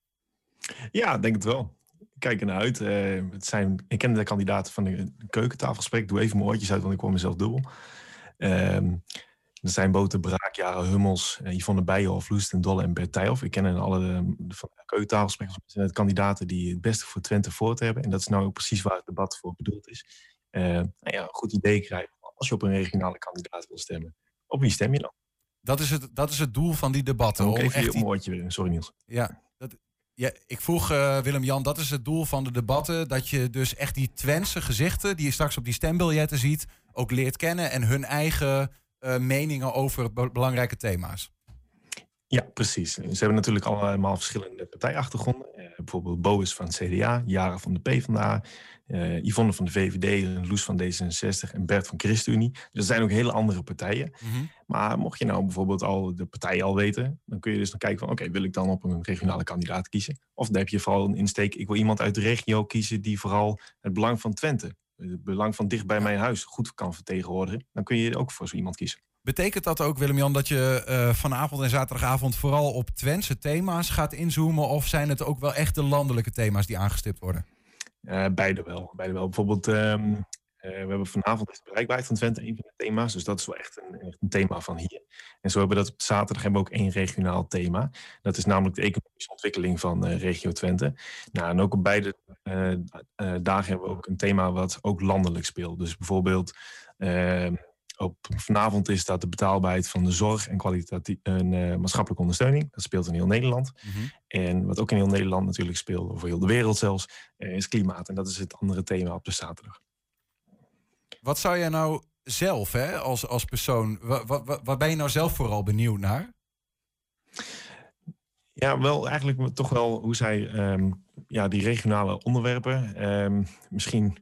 Ja, denk het wel. ik kijk ernaar uit. Eh, het zijn, ik ken de kandidaten van de, keukentafelgesprek. Doe even mijn oortjes uit, want ik hoor mezelf dubbel. Ehm er zijn Boten Braak, Jara Hummels, uh, Yvonne Bijenhoff, Loes ten Dolle en Bert. Ik ken alle de, van de keukentafelgesprek. Kandidaten die het beste voor Twente voor te hebben. En dat is nou ook precies waar het debat voor bedoeld is. Eh, nou ja, een goed idee krijgen als je op een regionale kandidaat wil stemmen. Op wie stem je dan? Dat is het, dat is het doel van die debatten. Even echt je die- woordje weer. Sorry Niels. Ja, dat, ja ik vroeg eh, Willem-Jan, dat is het doel van de debatten. Dat je dus echt die Twentse gezichten, die je straks op die stembiljetten ziet, ook leert kennen. En hun eigen eh, meningen over be- belangrijke thema's. Ja, precies. Ze hebben natuurlijk allemaal verschillende partijachtergronden. Eh, bijvoorbeeld Bo is van het CDA, Jara van de PvdA, eh Yvonne van de VVD, Loes van D66 en Bert van ChristenUnie. Dus er zijn ook hele andere partijen. Maar mocht je nou bijvoorbeeld al de partij al weten, dan kun je dus dan kijken van oké, wil ik dan op een regionale kandidaat kiezen? Of dan heb je vooral een insteek, ik wil iemand uit de regio kiezen die vooral het belang van Twente, het belang van dicht bij mijn huis goed kan vertegenwoordigen. Dan kun je ook voor zo iemand kiezen. Betekent dat ook, Willem-Jan, dat je eh, vanavond en zaterdagavond vooral op Twentse thema's gaat inzoomen? Of zijn het ook wel echt de landelijke thema's die aangestipt worden? Eh, beide wel. Beide wel. Bijvoorbeeld, ehm, eh, we hebben vanavond de bereikbaarheid van Twente een van de thema's. Dus dat is wel echt een, echt een thema van hier. En zo hebben we dat op zaterdag hebben we ook één regionaal thema. Dat is namelijk de economische ontwikkeling van regio Twente. Nou, en ook op beide dagen hebben we ook een thema wat ook landelijk speelt. Dus bijvoorbeeld ehm, op vanavond is dat de betaalbaarheid van de zorg en kwalitatief en eh, maatschappelijke ondersteuning. Dat speelt in heel Nederland. En wat ook in heel Nederland natuurlijk speelt, of heel de wereld zelfs, eh, is klimaat. En dat is het andere thema op de zaterdag. Wat zou jij nou zelf, hè, als, als persoon, wa- wa- wa- waar ben je nou zelf vooral benieuwd naar? Ja, wel eigenlijk toch wel hoe zij ehm, ja, die regionale onderwerpen. ehm, misschien,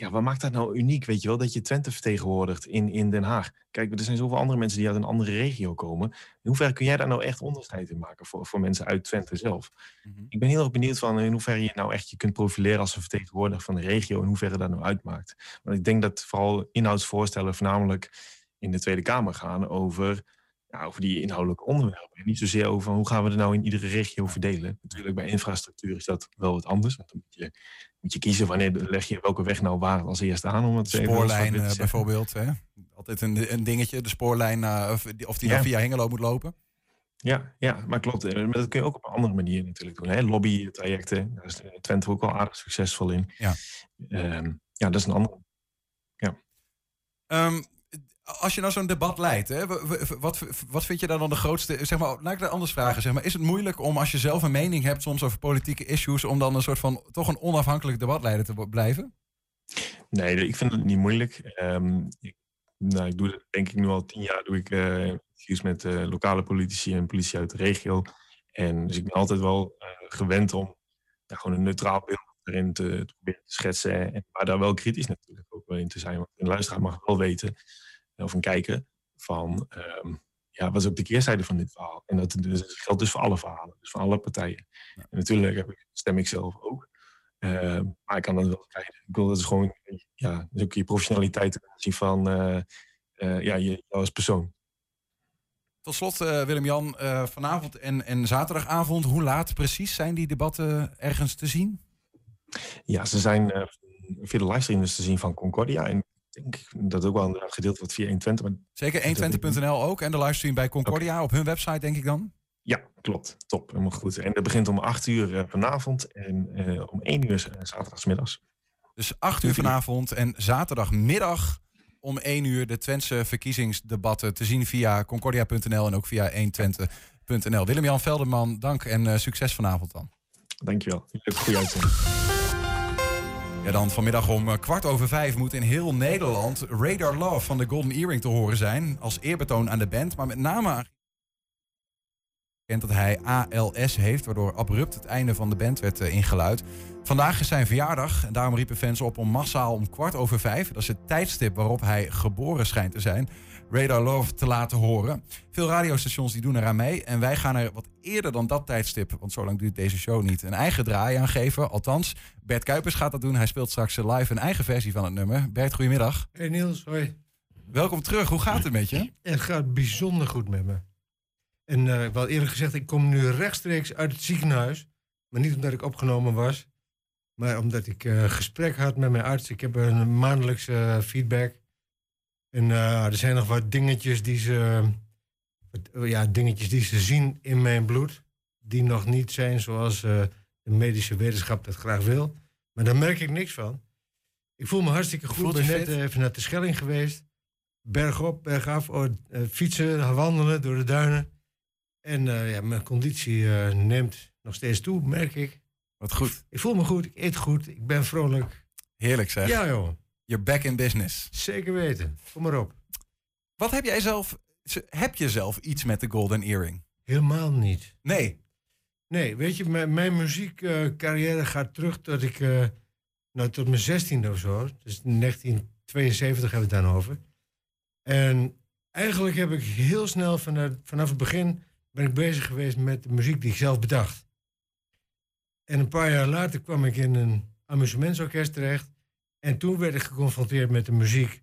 ja, wat maakt dat nou uniek? Weet je wel, dat je Twente vertegenwoordigt in, in Den Haag. Kijk, er zijn zoveel andere mensen die uit een andere regio komen. In hoeverre kun jij daar nou echt onderscheid in maken voor, voor mensen uit Twente zelf? Ik ben heel erg benieuwd van in hoeverre je nou echt je kunt profileren als een vertegenwoordiger van de regio. En hoeverre dat nou uitmaakt. Want ik denk dat vooral inhoudsvoorstellen voornamelijk in de Tweede Kamer gaan over ja, over die inhoudelijke onderwerpen. En niet zozeer over hoe gaan we er nou in iedere regio verdelen. Natuurlijk, bij infrastructuur is dat wel wat anders. Want dan moet je, moet je kiezen wanneer leg je welke weg nou waar als eerste aan. Om het even Spoorlijn te eh, bijvoorbeeld. Hè? Altijd een, een dingetje, de spoorlijn, of, die- of die Ja. dan via Hengelo moet lopen. Ja, ja, maar klopt. Eh, Maar dat kun je ook op een andere manier natuurlijk doen. Hè? Lobbytrajecten, daar is eh, Twente ook wel aardig succesvol in. Ja, Ehm, ja dat is een andere. Ehm, als je nou zo'n debat leidt, hè, wat, wat vind je daar dan de grootste... Zeg maar, laat ik dat anders vragen. Zeg maar, is het moeilijk om als je zelf een mening hebt soms over politieke issues... om dan een soort van toch een onafhankelijk debatleider te blijven? Nee, ik vind het niet moeilijk. Ehm, ik, nou, ik doe dat denk ik nu al tien jaar doe ik interviews met eh, lokale politici en politie uit de regio. En dus ik ben altijd wel eh, gewend om gewoon een neutraal beeld erin te, te proberen te schetsen. En, maar daar wel kritisch natuurlijk ook in te zijn. Want een luisteraar mag wel weten, of een kijker, van ehm, ja, wat is ook de keerzijde van dit verhaal. En dat dus, geldt dus voor alle verhalen, dus voor alle partijen. En natuurlijk heb ik, stem ik zelf ook. Eh, maar ik kan dat wel krijgen. Ik wil dat is gewoon ja, is ook je professionaliteit aanzien van eh, ja, je, jou als persoon. Tot slot, eh, Willem-Jan, vanavond en, en zaterdagavond... hoe laat precies zijn die debatten ergens te zien? Ja, ze zijn via de livestream dus te zien van Concordia. En ik denk dat ook wel gedeelte wat via 120. Maar Zeker 120.nl ook en de livestream bij Concordia op hun website, denk ik dan. ja, klopt. Top. Helemaal goed. En dat begint om 8 uur eh, vanavond en eh, om 1 uur eh, zaterdagsmiddags. Dus 8 uur vanavond en zaterdagmiddag om 1 uur de Twentse verkiezingsdebatten te zien via concordia.nl en ook via 120.nl. Willem-Jan Velderman, dank en succes vanavond dan. Dankjewel. Goede uitzending. Ja, dan vanmiddag om eh, kwart over vijf moet in heel Nederland Radar Love van de Golden Earring te horen zijn. Als eerbetoon aan de band, maar met name bekend dat hij ALS heeft, waardoor abrupt het einde van de band werd eh, ingeluid. Vandaag is zijn verjaardag en daarom riepen fans op om massaal om kwart over vijf, dat is het tijdstip waarop hij geboren schijnt te zijn, Radar Love te laten horen. Veel radiostations die doen eraan mee en wij gaan er wat eerder dan dat tijdstip, want zo lang duurt deze show niet, een eigen draai aan geven. Althans, Bert Kuipers gaat dat doen. Hij speelt straks live een eigen versie van het nummer. Bert, goedemiddag. Hey Niels, hoi. Welkom terug. Hoe gaat het met je? Het gaat bijzonder goed met me. En eh, ik wel eerlijk gezegd, ik kom nu rechtstreeks uit het ziekenhuis. Maar niet omdat ik opgenomen was. Maar omdat ik eh gesprek had met mijn arts, ik heb een maandelijkse eh, feedback. En eh, er zijn nog wat dingetjes die ze, eh, ja, dingetjes die ze zien in mijn bloed, die nog niet zijn zoals eh, de medische wetenschap dat graag wil. Maar daar merk ik niks van. Ik voel me hartstikke goed. Ik ben net eh, even naar de Schelling geweest. Bergop, bergaf, oh, fietsen, wandelen door de duinen. En ja, mijn conditie neemt nog steeds toe, merk ik. Wat goed. Ik voel me goed, ik eet goed, ik ben vrolijk. Heerlijk zeg. Ja joh, You're back in business. zeker weten. Kom maar op. Wat heb jij zelf... Heb je zelf iets met de Golden Earring? Helemaal niet. Nee. Nee, weet je, mijn, mijn muziekcarrière gaat terug tot ik, eh, nou tot mijn zestiende of zo. Dus 1972 hebben we het dan over. En eigenlijk heb ik heel snel vanaf, vanaf het begin ben ik bezig geweest met de muziek die ik zelf bedacht. En een paar jaar later kwam ik in een amusementsorkest terecht. En toen werd ik geconfronteerd met de muziek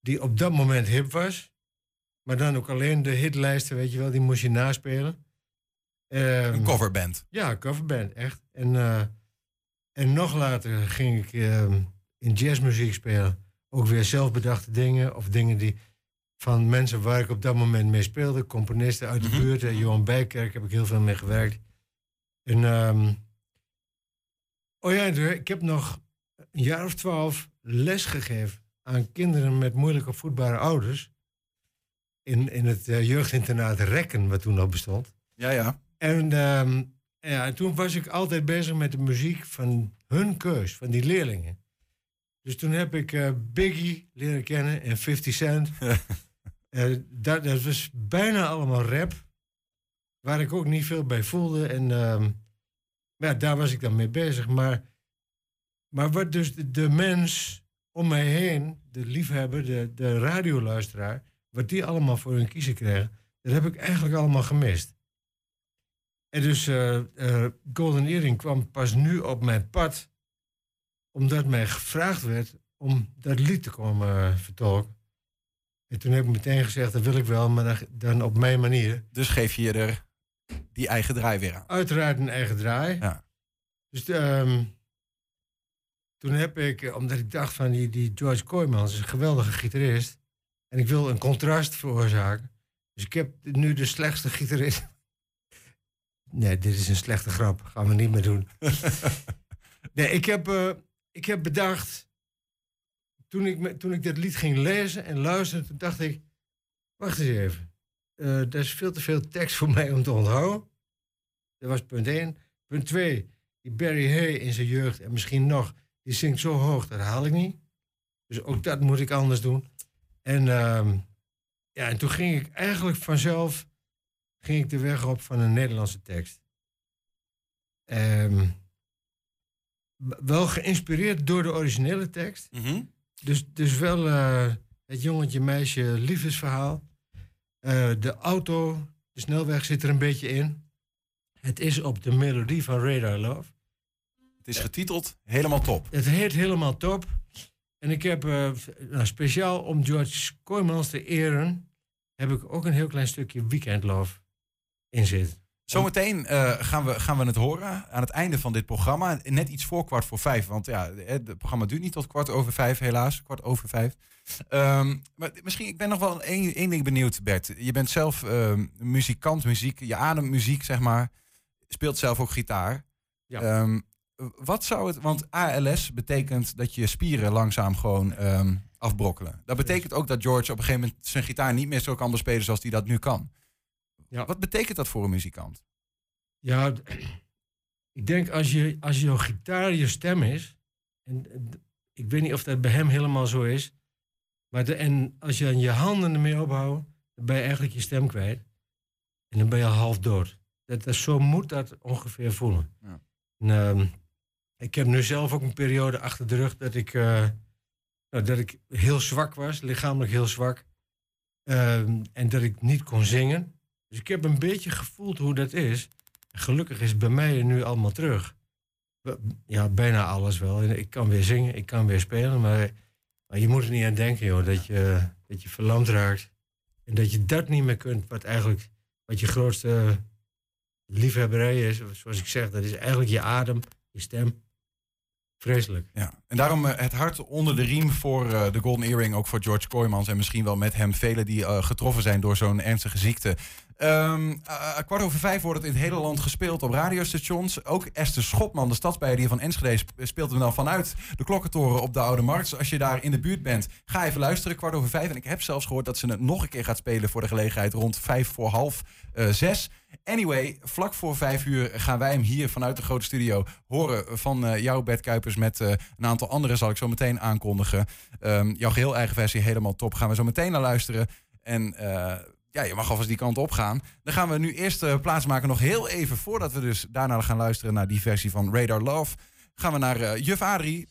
die op dat moment hip was. Maar dan ook alleen de hitlijsten, weet je wel, die moest je naspelen. Ehm, Een coverband. ja, coverband, echt. En, eh, en nog later ging ik ehm, in jazzmuziek spelen. Ook weer zelfbedachte dingen. Of dingen die van mensen waar ik op dat moment mee speelde. Componisten uit de Mhm. buurt. eh, Johan Bijkerk heb ik heel veel mee gewerkt. En, ehm, oh ja, ik heb nog een jaar of twaalf les gegeven aan kinderen met moeilijk opvoedbare ouders. In, in het eh, jeugdinternaat Rekken, wat toen nog bestond. Ja, ja. En, ehm, ja, en toen was ik altijd bezig met de muziek van hun keus, van die leerlingen. Dus toen heb ik eh, Biggie leren kennen en 50 Cent. Eh, dat, dat was bijna allemaal rap, waar ik ook niet veel bij voelde. En ehm, ja, daar was ik dan mee bezig. Maar, maar wat dus de, de mens om mij heen, de liefhebber, de, de radioluisteraar, wat die allemaal voor hun kiezen kregen, dat heb ik eigenlijk allemaal gemist. En dus eh, eh, Golden Earring kwam pas nu op mijn pad, omdat mij gevraagd werd om dat lied te komen eh, vertolken. En toen heb ik meteen gezegd, dat wil ik wel, maar dan, dan op mijn manier. Dus geef je er die eigen draai weer aan. Uiteraard een eigen draai. Ja. Dus ehm, toen heb ik, eh, omdat ik dacht van die, die George Kooijmans is een geweldige gitarist. En ik wil een contrast veroorzaken. Dus ik heb nu de slechtste gitarist. Nee, dit is een slechte grap. Gaan we niet meer doen. nee, ik heb, eh, ik heb bedacht. Toen ik, toen ik dat lied ging lezen en luisteren, toen dacht ik. Wacht eens even. Eh dat is veel te veel tekst voor mij om te onthouden. Dat was punt 1. Punt 2. Die Barry Hay in zijn jeugd en misschien nog, die zingt zo hoog, dat haal ik niet. Dus ook dat moet ik anders doen. En, ehm, ja, en toen ging ik eigenlijk vanzelf ging ik de weg op van een Nederlandse tekst. Ehm, wel geïnspireerd door de originele tekst. Mhm. Dus, dus wel eh, het jongetje meisje liefdesverhaal. Eh, de auto, de snelweg zit er een beetje in. Het is op de melodie van Radar Love. Het is getiteld helemaal top. Het heet helemaal top. En ik heb eh, nou, speciaal om George Kooijmans te eren... heb ik ook een heel klein stukje Weekend Love in zitten. Zometeen eh, gaan, we, gaan we het horen aan het einde van dit programma. Net iets voor kwart voor vijf. Want ja, het programma duurt niet tot kwart over vijf, helaas. Kwart over vijf. Ehm, maar misschien, ik ben nog wel één, één ding benieuwd, Bert. Je bent zelf ehm, muzikant, muziek, je ademt muziek, zeg maar. Speelt zelf ook gitaar. Ja. Ehm, wat zou het, want ALS betekent dat je spieren langzaam gewoon ehm, afbrokkelen. Dat betekent ook dat George op een gegeven moment zijn gitaar niet meer zo kan bespelen zoals hij dat nu kan. Ja. Wat betekent dat voor een muzikant? Ja, ik denk als, je, als jouw gitaar je stem is... En, ik weet niet of dat bij hem helemaal zo is... Maar de, en als je aan je handen ermee ophoudt... dan ben je eigenlijk je stem kwijt. En dan ben je al half dood. Dat, dat, zo moet dat ongeveer voelen. Ja. En, ehm, ik heb nu zelf ook een periode achter de rug... dat ik, eh, nou, dat ik heel zwak was, lichamelijk heel zwak. Ehm, en dat ik niet kon zingen. Dus ik heb een beetje gevoeld hoe dat is. Gelukkig is bij mij nu allemaal terug. Ja, bijna alles wel. Ik kan weer zingen, ik kan weer spelen, maar, maar je moet er niet aan denken, joh, dat je, dat je verlamd raakt. En dat je dat niet meer kunt, wat eigenlijk wat je grootste liefhebberij is. Zoals ik zeg, dat is eigenlijk je adem, je stem. Vreselijk. Ja, en daarom eh, het hart onder de riem voor eh, de Golden Earring, ook voor George Kooijmans en misschien wel met hem velen die eh, getroffen zijn door zo'n ernstige ziekte. Eh, kwart over vijf wordt het in het hele land gespeeld op radiostations. Ook Esther Schotman, de stadsbijdier van Enschede, sp- speelt hem dan vanuit de klokkentoren op de Oude Markt. Dus als je daar in de buurt bent, ga even luisteren, kwart over vijf. En ik heb zelfs gehoord dat ze het nog een keer gaat spelen voor de gelegenheid rond vijf voor half eh, zes. Anyway, vlak voor vijf uur gaan wij hem hier vanuit de grote studio horen van eh, jouw Bert Kuipers met een aantal anderen zal ik zo meteen aankondigen. Ehm, jouw geheel eigen versie helemaal top. Gaan we zo meteen naar luisteren. En ja, je mag alvast die kant op gaan. Dan gaan we nu eerst eh, plaatsmaken nog heel even voordat we dus daarna gaan luisteren naar die versie van Radar Love. Gaan we naar eh, Juf Adrie.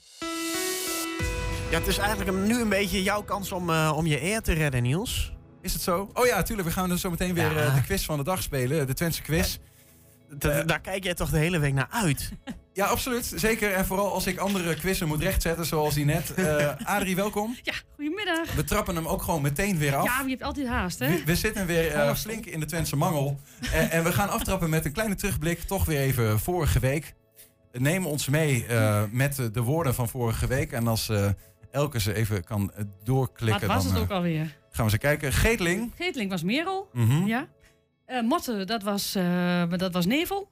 Ja, het is eigenlijk nu een beetje jouw kans om, eh, om je eer te redden, Niels. Is het zo? Oh ja, tuurlijk. We gaan dus zo meteen weer Ja. de quiz van de dag spelen. De Twentse quiz. Da- daar kijk jij toch de hele week naar uit? Ja, absoluut. Zeker. En vooral als ik andere quizzen moet rechtzetten, zoals die net. Eh, Adrie, welkom. Ja, goedemiddag. We trappen hem ook gewoon meteen weer af. Ja, maar je hebt altijd haast, hè? We, we zitten weer eh, flink in de Twentse mangel. En, en we gaan aftrappen met een kleine terugblik. Toch weer even vorige week. Neem ons mee eh, met eh, de woorden van vorige week. En als eh, Elke ze even kan eh, Wat doorklikken, was dan het eh, ook alweer? gaan we eens kijken. Geetling. Geetling was Merel. Mhm. Ja. Eh, Motte, dat was, eh, dat was Nevel.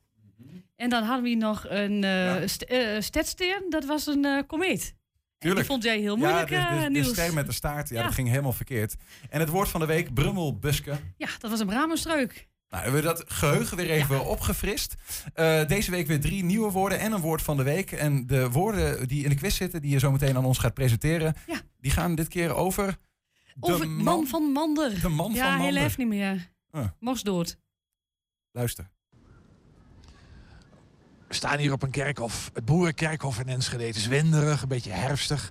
En dan hadden we nog een eh st Stedsteer, dat was een komeet. En die Tuurlijk. vond jij heel moeilijk, ja, de, de, de Niels. ster met de staart. Ja, Ja. dat ging helemaal verkeerd. En het woord van de week, brummelbuske. Ja, dat was een bramenstruik. Nou, hebben we dat geheugen weer even opgefrist. Deze week weer drie nieuwe woorden en een woord van de week. En de woorden die in de quiz zitten, die je zo meteen aan ons gaat presenteren, Ja. die gaan dit keer over. de Over man, van Mander. De man ja, van hij Mander. leeft niet meer. Ah. Mocht dood. Luister. We staan hier op een kerkhof. Het boerenkerkhof in Enschede. Het is winderig, een beetje herfstig.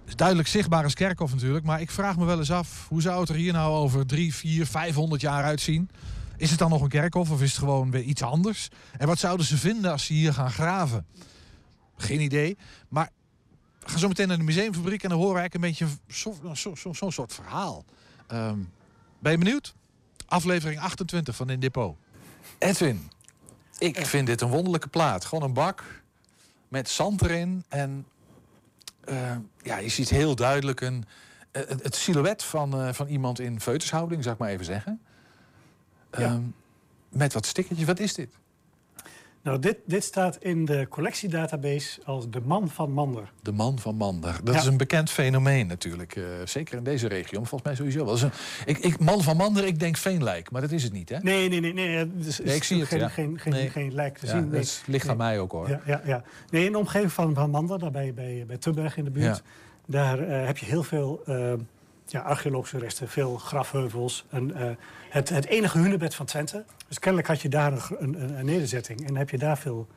Het is duidelijk zichtbaar als kerkhof natuurlijk. Maar ik vraag me wel eens af, hoe zou het er hier nou over drie, vier, 500 jaar uitzien? Is het dan nog een kerkhof of is het gewoon weer iets anders? En wat zouden ze vinden als ze hier gaan graven? Geen idee. Maar gaan zo meteen naar de museumfabriek en dan horen we eigenlijk een beetje zo'n zo, zo, zo'n soort verhaal. Ehm, ben je benieuwd? Aflevering 28 van In Depot. Edwin, ik vind dit een wonderlijke plaat. Gewoon een bak met zand erin. En eh, ja, je ziet heel duidelijk een, eh, het, silhouet van, eh, van iemand in feutushouding, zou ik maar even zeggen. Ehm, met wat stickertjes. Wat is dit? Nou, dit, dit staat in de collectiedatabase als de man van Mander. De man van Mander. Dat Ja. is een bekend fenomeen natuurlijk. eh, zeker in deze regio. Volgens mij sowieso wel. Dat een, ik, ik, man van Mander, ik denk Veenlijk. Maar dat is het niet, hè? Nee, nee, nee. nee het ik zie het, geen, ja. geen, geen, Nee. geen lijk te Ja, zien. dat Nee. is- ligt aan mij ook, hoor. Ja, ja, ja. Nee, in de omgeving van, van Mander, daar bij, bij, bij Tubberg in de buurt... Daar eh, heb je heel veel eh, ja, archeologische resten, veel grafheuvels. En, eh, het, het enige hunebed van Twente. Dus kennelijk had je daar een, een, een, nederzetting. En heb je daar veel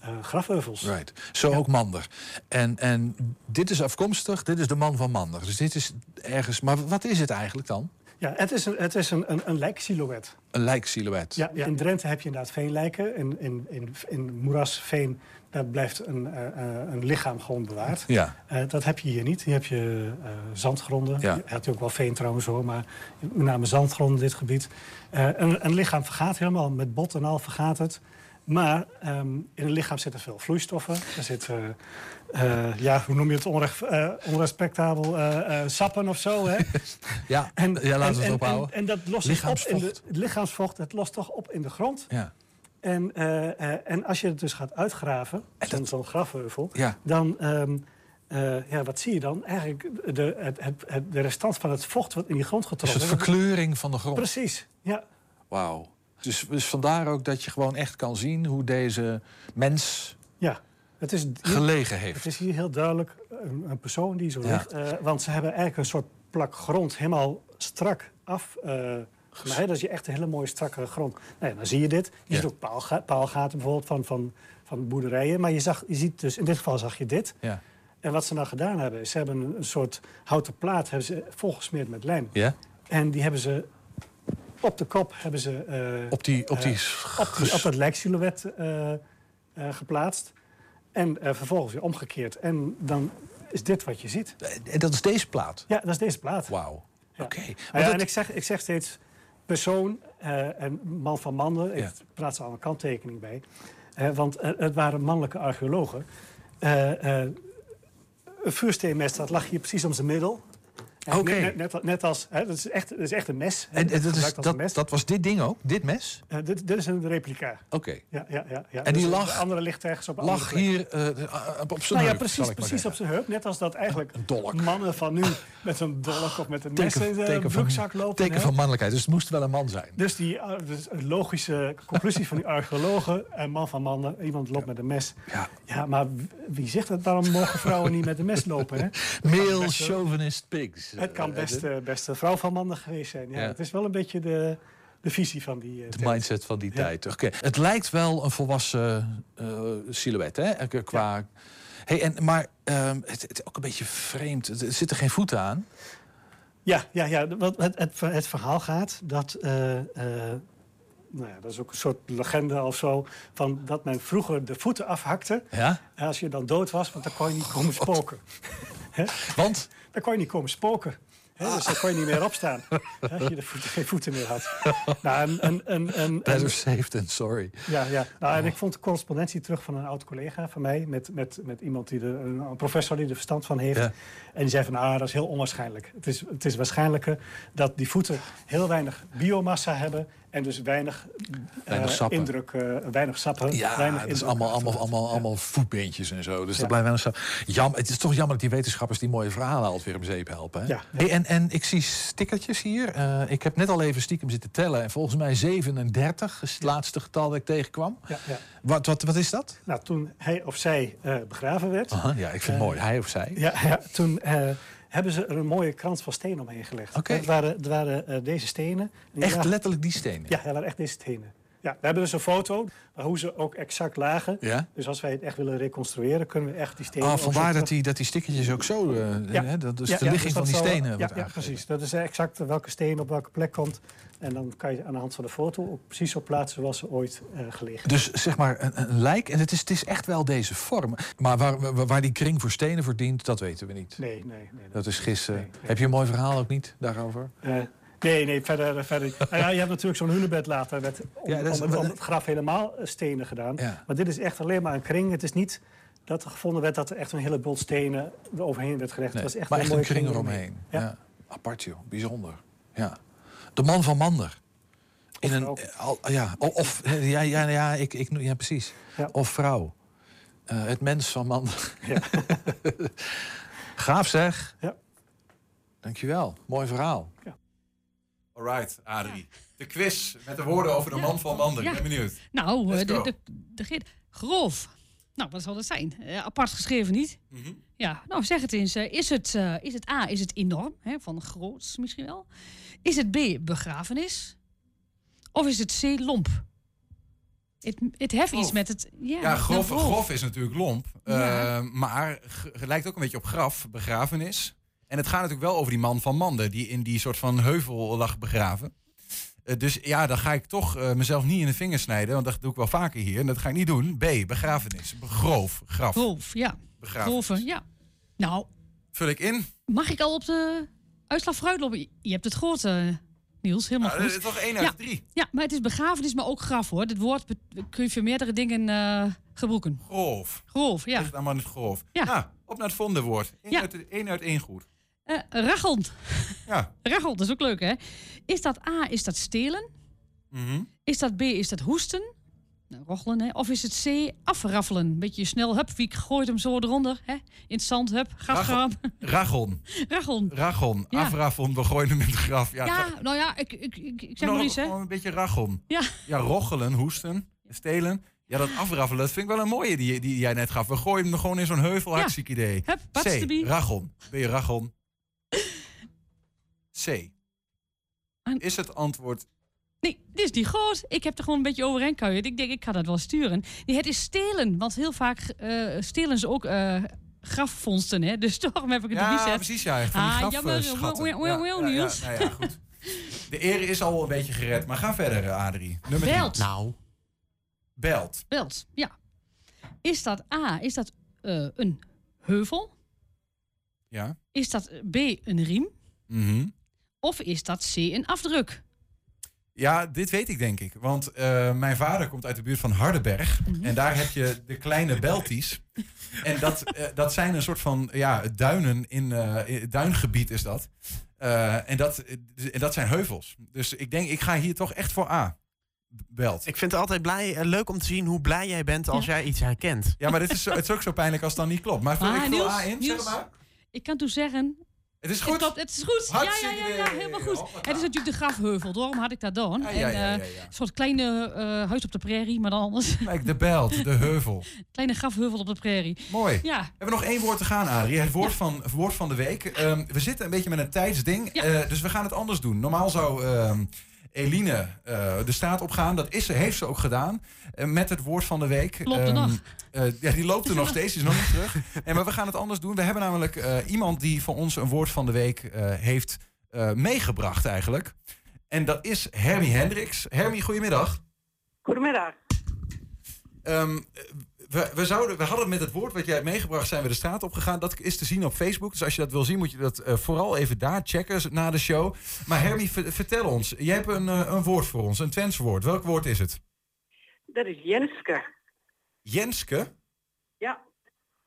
eh, grafheuvels. Right. Zo ook Mander. En, en dit is afkomstig, dit is de man van Mander. Dus dit is ergens. Maar wat is het eigenlijk dan? Ja, het is een, het is een, een, een lijksilhouet. Een lijksilhouet. Ja, in Drenthe heb je inderdaad veenlijken. In, in, in, in moerasveen daar blijft een, eh, eh, een lichaam gewoon bewaard. Ja. Eh, dat heb je hier niet. Hier heb je eh, zandgronden. Ja. Je had ook wel veen trouwens hoor, maar met name zandgronden in dit gebied. Eh, een, een lichaam vergaat helemaal, met bot en al vergaat het. Maar ehm, in een lichaam zitten veel vloeistoffen. Er zit, eh, eh, ja, hoe noem je het, onrecht, eh, onrespectabel eh, eh, sappen of zo. Hè? Ja, ja laten we het en, ophouden. En, en dat lost zich op in de, het lichaamsvocht, het lost toch op in de grond. Ja. En, eh, eh, en als je het dus gaat uitgraven, zo'n zo'n grafheuvel, Ja. dan, ehm, eh, ja, wat zie je dan? Eigenlijk de, het, het, het- de restant van het vocht wat in die grond Een getrokken soort wordt. verkleuring van de grond. Precies, ja. Wauw. Dus, dus vandaar ook dat je gewoon echt kan zien hoe deze mens ja. Het is, hier- gelegen heeft. Het is hier heel duidelijk een, een persoon die zo Ja. ligt. want ze hebben eigenlijk een soort plak grond helemaal strak af. Gemaakt. Dat is je echt een hele mooie strakke grond. Nou ja, dan zie je dit. Je Ja. ziet ook paalga- paalgaten bijvoorbeeld van, van, van boerderijen. Maar je, zag, je ziet dus, in dit geval zag je dit. Ja. En wat ze nou gedaan hebben, is ze hebben een, soort houten plaat hebben ze volgesmeerd met lijm. Ja? En die hebben ze op de kop hebben ze, eh, Op die- op die eh, op, die- op dat lijksilhouet eh, geplaatst. En vervolgens weer omgekeerd. En dan is dit wat je ziet. En dat is deze plaat? Ja, dat is deze plaat. Wauw. Oké. Nou Maar ja, dat- En ik zeg, ik zeg steeds persoon eh, en man van mannen. Ja. Ik praat ze al een kanttekening bij. Eh, want het waren mannelijke archeologen. eh, een vuursteenmes, dat lag hier precies om zijn middel. Oké. Net, net, net als, hè, dat, is echt, dat is echt een mes. En, en dat, is, dat, mes. dat was dit ding ook? Dit mes? Eh, dit, dit is een replica. Oké. Ja, ja, ja, ja. En die Dus lag- De andere ligt ergens op Lag hier eh, op- zijn nou ja, heup, precies, maar precies zeggen. op zijn heup. Net als dat eigenlijk mannen van nu met een dolk of met een mes Teken, in de broekzak van, lopen. teken hè. van mannelijkheid. Dus het moest wel een man zijn. Dus die uh, dus een logische conclusie van die archeologen, een man van mannen, iemand loopt met een mes. Ja, Ja, maar wie zegt dat? Daarom mogen vrouwen niet met een mes lopen, hè? Male eh, chauvinist pigs. Het kan best, eh, best een vrouw van mannen geweest zijn. Ja, Ja. Het is wel een beetje de, de visie van die eh, de mindset van die Ja. tijd. Oké. Het lijkt wel een volwassen eh, silhouet, hè? Qua... Hey, en, maar ehm, het, het is ook een beetje vreemd. Er zitten geen voeten aan. Ja, ja, ja. Wat het, het, het verhaal gaat dat. Nou ja, dat is ook een soort legende of zo. Van dat men vroeger de voeten afhakte. Ja? En als je dan dood was, want dan kon je niet komen spoken. Hè? Want? Dan kon je niet komen spoken. Hè? Dus dan kon je niet meer opstaan. Als je de voeten, geen voeten meer had. Nou, en, en, en, en, Better safe than sorry. ja, ja. Nou, Oh. en ik vond de correspondentie terug van een oud collega van mij. Met, met, met iemand die er, een, een professor die er verstand van heeft. Ja. En die zei van, ah, dat is heel onwaarschijnlijk. Het is, het is waarschijnlijker dat die voeten heel weinig biomassa hebben. En dus weinig, Weinig eh, sappen. indruk, eh, weinig sappen. Ja, weinig dat is allemaal, allemaal, allemaal, allemaal voetbeentjes en zo. Dus Ja. dat blijft een zo. Jam, het is toch jammer dat die wetenschappers die mooie verhalen altijd weer om zeep helpen. Hè? Ja. Hey, en, en ik zie stickertjes hier. Eh, ik heb net al even stiekem zitten tellen. En volgens mij 37 is het laatste getal dat ik tegenkwam. Ja, ja. Wat, wat, wat is dat? Nou, toen hij of zij begraven werd... Aha, ja, ik vind het mooi. Hij of zij. Ja, ja toen hebben ze er een mooie krans van steen omheen gelegd. Oké. Het waren, het waren eh, deze stenen. Echt lagen- letterlijk die stenen. Ja, dat waren echt deze stenen. Ja, we hebben dus een foto hoe ze ook exact lagen. Ja? Dus als wij het echt willen reconstrueren, kunnen we echt die stenen... Ah, zo dat die, dat die stickertjes ook zo... eh, Ja. hè, dat, dus Ja, de ligging dus van die stenen Ja, wordt ja, aangegeven. precies. Dat is exact welke steen op welke plek komt. En dan kan je aan de hand van de foto ook precies zo plaatsen zoals ze ooit eh, gelegen. Dus zeg maar een, een lijk. En het is, het is echt wel deze vorm. Maar waar, waar, waar die kring voor stenen voor dient, dat weten we niet. Nee, nee, nee. Dat is gissen. Heb je een mooi verhaal ook niet daarover? Eh, nee, nee, verder. verder. Nou ja, je hebt natuurlijk zo'n hunebed later om, Ja, dat is- om, het- om het graf helemaal eh, stenen gedaan. Ja. Maar dit is echt alleen maar een kring. Het is niet dat er gevonden werd dat er echt een hele bult stenen eroverheen werd gelegd. Nee, Het was echt maar een echt een mooie kring eromheen. Ja. Ja. Apart joh, bijzonder. Ja. De man van Mander. In een, eh, al, ja, of, ja, ja, ja, ik, ik, ja, precies. Ja. Of vrouw. Eh, het mens van Mander. Gaaf zeg. Ja. Dankjewel. Mooi verhaal. Alright, Adrie. De quiz met de woorden over de man van Mander. Ik ben benieuwd. Nou, Let's eh, de, go. de, de, groof. Nou, wat zal dat zijn? Eh, apart geschreven niet. Mhm. Ja, nou zeg het eens. eh, is, het, is het A, is het enorm? Hè, van groots misschien wel. Is het B, begrafenis? Of is het C, lomp? Het, het heeft iets Grof. met het... Ja, Ja, grof, grof is natuurlijk lomp. Ja. Maar lijkt ook een beetje op graf, begrafenis. En het gaat natuurlijk wel over die man van Manden... die in die soort van heuvel lag begraven. Eh, dus ja, dan ga ik toch eh, mezelf niet in de vingers snijden... want dat doe ik wel vaker hier. En dat ga ik niet doen. B, begrafenis. Groof, graf. Groof, ja. Begrafenis. Grove, ja. Nou, Vul ik in? mag ik al op de uitslag vooruitlopen? Je hebt het gehoord, eh, Niels. Helemaal Nou, goed. dat is toch één uit ja. drie? Ja, maar het is begrafenis, maar ook graf, hoor. Dit woord kun je voor meerdere dingen gebruiken. Groof. Groof, ja. Ligt allemaal in het groof. Ja. Nou, op naar het volgende woord. Eén, Ja. uit één goed. Eh rachel. Ja. Rachel, dat is ook leuk, hè? Is dat A, is dat stelen? Mhm. Is dat B, is dat hoesten? Nou, rochelen, hè? Of is het C, afraffelen? Beetje snel, hup, wie gooit hem zo eronder, hè? In het zand, hup, gasgraam. Ragon. Rachel. Ragon. Ja. Afraffel, we gooien hem in het graf. Ja, Ja, nou ja, ik, ik, ik, ik zeg nog maar iets, hè? Gewoon een beetje ragon. Ja. Ja, rochelen, hoesten, stelen. Ja, dat afraffelen, dat vind ik wel een mooie die, die jij net gaf. We gooien hem gewoon in zo'n heuvel, Ja. hartstikke idee. Hup, C, ragon. Ben je ragon? C. En- Is het antwoord... Nee, dit is niet goed. Ik heb er gewoon een beetje overheen kuierd. Ik denk, ik ga dat wel sturen. Nee, het is stelen. Want heel vaak eh, stelen ze ook eh grafvondsten, hè? Dus daarom heb ik het er niet Ja, gezet. precies, ja. Van die Ah, jammer. ja, ja, Niels. ja, ja, goed. De eer is al een beetje gered, maar ga verder, eh, Adrie. Nummer drie. Belt. Nou. Belt. Belt, ja. Is dat A, is dat eh, een heuvel? Ja. Is dat B, een riem? Mhm. Of is dat C, een afdruk? Ja, dit weet ik denk ik. Want eh, mijn vader komt uit de buurt van Hardenberg. En daar heb je de kleine Belties. En dat, eh, dat zijn een soort van ja, duinen in, eh, in- duingebied is dat. Eh, en dat. En dat zijn heuvels. Dus ik denk, ik ga hier toch echt voor A. Belt. Ik vind het altijd blij, leuk om te zien hoe blij jij bent als jij iets herkent. Ja, maar dit is, zo- het is ook zo pijnlijk als het dan niet klopt. Maar vul Ah, ik vul Niels, A in, Niels, zeg maar. Ik kan toen zeggen... Het is goed. het is goed. Ja, ja, ja, ja, helemaal goed. Het is natuurlijk de grafheuvel, daarom had ik dat dan. Ja, En, ja, eh. Een soort kleine eh, huis op de prairie, maar dan anders. Kijk, de belt, de heuvel. kleine grafheuvel op de prairie. Mooi. Ja. We hebben nog één woord te gaan, Adrie. Het woord, van, het woord van de week. Ehm, we zitten een beetje met een tijdsding. eh, dus we gaan het anders doen. Normaal zou ehm, Eline eh, de straat opgaan. Dat is ze, heeft ze ook gedaan. eh, met het woord van de week. Loopt eh, ja, die loopt er nog steeds. Die is nog niet terug. En, maar we gaan het anders doen. We hebben namelijk eh, iemand die voor ons een woord van de week eh, heeft eh, meegebracht eigenlijk. En dat is Hermie Hendricks. Hermie, goedemiddag. Goedemiddag. Ehm, we, we, zouden, we hadden met het woord wat jij hebt meegebracht, zijn we de straat opgegaan. Dat is te zien op Facebook. Dus als je dat wil zien, moet je dat eh, vooral even daar checken na de show. Maar Hermie, ver- vertel ons. Jij hebt een, eh, een woord voor ons, een Twents woord. Welk woord is het? Dat is Jenske. Jenske? Ja.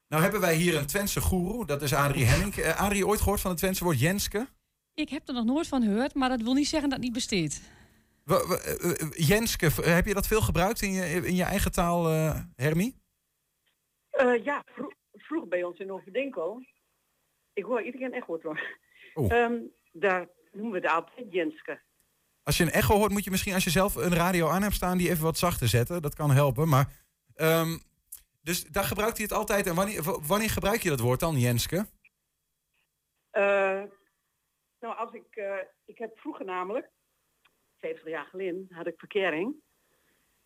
Nou hebben wij hier een Twentse goeroe. Dat is Adrie Henning. Eh, Adrie, ooit gehoord van het Twentse woord Jenske? Ik heb er nog nooit van gehoord, maar dat wil niet zeggen dat het niet besteedt. Jenske, heb je dat veel gebruikt in je, in je eigen taal, eh Hermie? Eh, ja, vro- vroeg bij ons in Overdinkel. Ik hoor iedereen echt goed hoor. Ehm, daar noemen we het altijd Jenske. Als je een echo hoort, moet je misschien als je zelf een radio aan hebt staan, die even wat zachter zetten. Dat kan helpen. Maar, ehm, dus daar gebruikt hij het altijd. En wanneer, wanneer gebruik je dat woord dan, Jenske? Eh, nou, als ik, eh, ik heb vroeger namelijk, 70 jaar geleden, had ik verkering.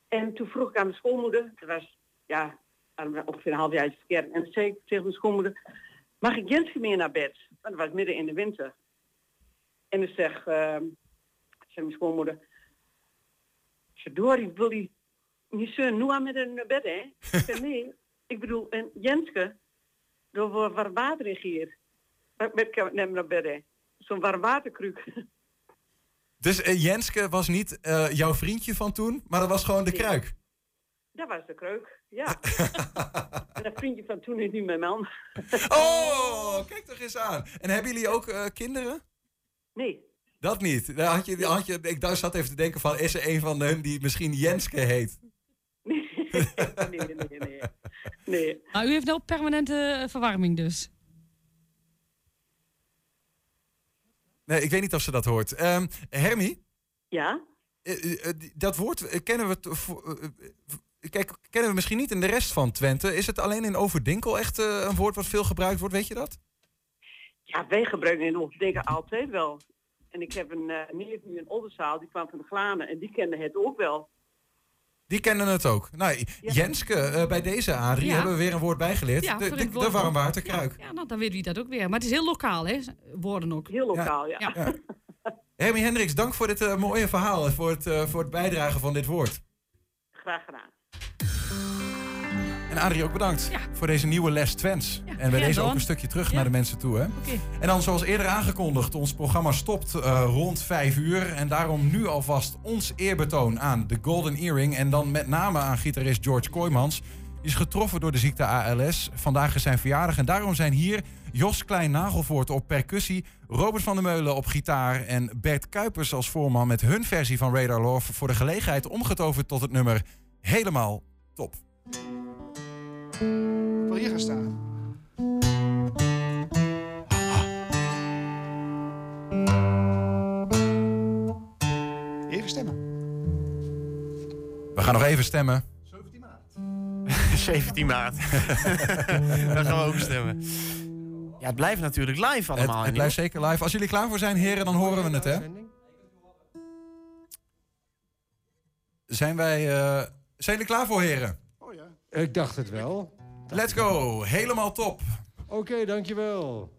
En toen vroeg ik aan mijn schoolmoeder, dat was ja, aan- ongeveer een half jaar verkering. En zei ik tegen mijn schoolmoeder, mag ik Jenske meer naar bed? Want dat was midden in de winter. En dan zeg, eh, zei mijn schoolmoeder, verdorie, wil die niet zo nu aan met een naar bed, hè? Ik nee, ik bedoel, een Jenske, door warm water in giert. Met, neem naar bed, hè. Zo'n warm waterkruk. Dus eh, Jenske was niet eh, jouw vriendje van toen, maar dat was gewoon de kruik. Dat was de kreuk, ja. en dat vriendje van toen is nu mijn man. Oh, kijk toch eens aan. En hebben jullie ook eh, kinderen? Nee. Dat niet. Daar had je, had je, ik daar zat even te denken van, is er een van hun die misschien Jenske heet? nee, nee, nee. Nee. Maar u heeft nou permanente eh, verwarming dus. Nee, ik weet niet of ze dat hoort. Ehm Hermie? Ja? Eh, dat woord kennen we... Kijk, kennen we misschien niet in de rest van Twente. Is het alleen in Overdinkel echt eh, een woord wat veel gebruikt wordt? Weet je dat? Ja, wij gebruiken in Overdingen altijd wel. En ik heb een eh neef nu in Oldenzaal, die kwam van de Glanen en die kende het ook wel. Die kennen het ook. Nou, Jenske, eh, bij deze Adrie Ja. hebben we weer een woord bijgeleerd. Ja, de, de, de warmwaterkruik. Ja, nou, dan weet u dat ook weer. Maar het is heel lokaal, hè? Woorden ook. Heel lokaal, ja. Ja. Hermie Hendricks, dank voor dit mooie verhaal. en Voor het, eh, voor het bijdragen van dit woord. Graag gedaan. En Adrie ook bedankt voor deze nieuwe les Twents. en bij deze ook een stukje terug naar de mensen toe. Hè? En dan zoals eerder aangekondigd, ons programma stopt eh, rond 5 uur. En daarom nu alvast ons eerbetoon aan de Golden Earring. En dan met name aan gitarist George Kooijmans. Die is getroffen door de ziekte ALS. Vandaag is zijn verjaardag en daarom zijn hier Jos Klein-Nagelvoort op percussie... Robert van der Meulen op gitaar en Bert Kuipers als voorman... met hun versie van Radar Love voor de gelegenheid omgetoverd tot het nummer Helemaal Top. Ik wil hier gaan staan. Even stemmen. We gaan nog even stemmen. 17 maart. Dan gaan we ook stemmen. Ja, het blijft natuurlijk live allemaal. het blijft zeker live. Als jullie klaar voor zijn, heren, dan horen we het, hè? Zijn wij... eh, zijn jullie klaar voor, heren? Ik dacht het wel. Let's go. Helemaal top. Oké, dankjewel.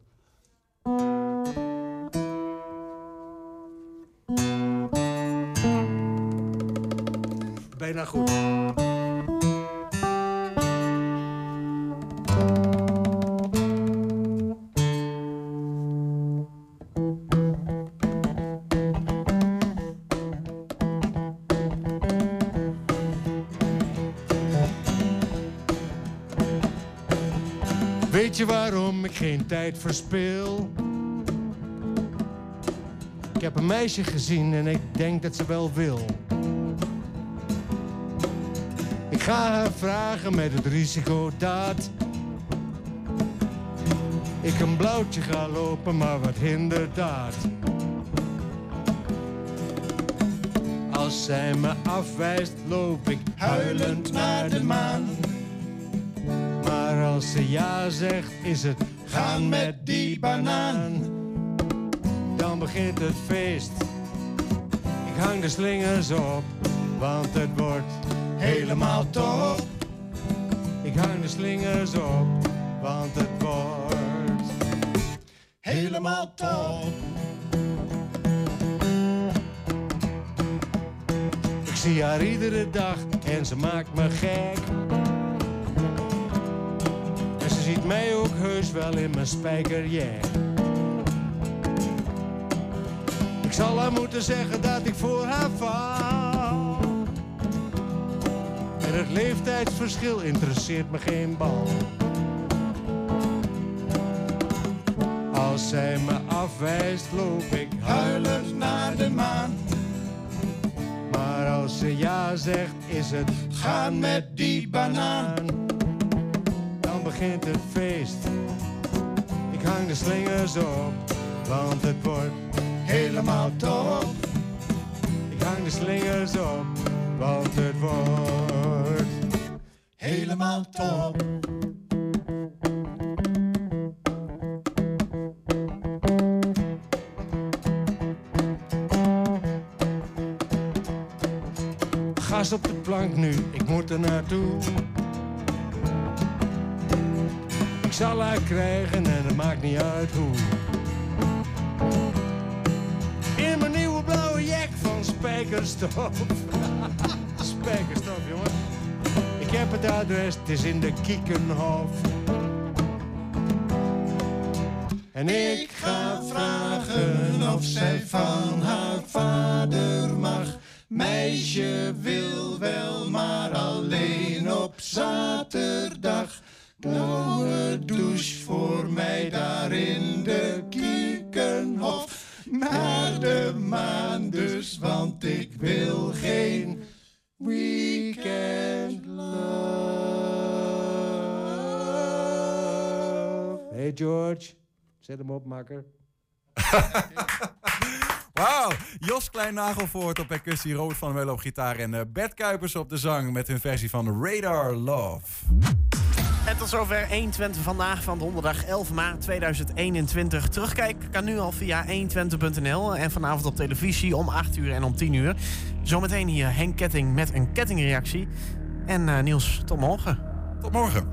Bijna goed. Waarom ik geen tijd verspil? Ik heb een meisje gezien en ik denk dat ze wel wil. Ik ga haar vragen met het risico dat ik een blauwtje ga lopen, maar wat hindert dat? Als zij me afwijst, loop ik huilend naar de maan. Als ze ja zegt, is het gaan met die banaan. Dan begint het feest. Ik hang de slingers op, want het wordt helemaal top. Ik hang de slingers op, want het wordt helemaal top. Ik zie haar iedere dag en ze maakt me gek. Mij ook heus wel in mijn spijkerjack. Ik zal haar moeten zeggen dat ik voor haar val. En het leeftijdsverschil interesseert me geen bal. Als zij me afwijst, loop ik huilend naar de maan. Maar als ze ja zegt, is het gaan met die banaan. Dan begint het de slingers op, want het wordt helemaal top. Ik hang de slingers op, want het wordt helemaal top. Gas op de plank nu, ik moet er naartoe. Zal haar krijgen en het maakt niet uit hoe. In mijn nieuwe blauwe jack van spijkerstof. spijkerstof, jongen. Ik heb het adres, het is in de Kiekenhof. En ik ga vragen of zij van haar vader mag. Meisje wil wel, maar alleen op zaterdag. Naar de maan dus, want ik wil geen weekend love. Hey George, zet hem op, makker. Wauw, Jos Klein-Nagelvoort op percussie, Robert van der Meulen op gitaar en eh, Bert Kuipers op de zang met hun versie van Radar Love. Tot zover 120 vandaag van donderdag 11 maart 2021. Terugkijken kan nu al via 120.nl en vanavond op televisie om 8 uur en om 10 uur. Zometeen hier Henk Ketting met een kettingreactie. En eh, Niels, tot morgen. Tot morgen.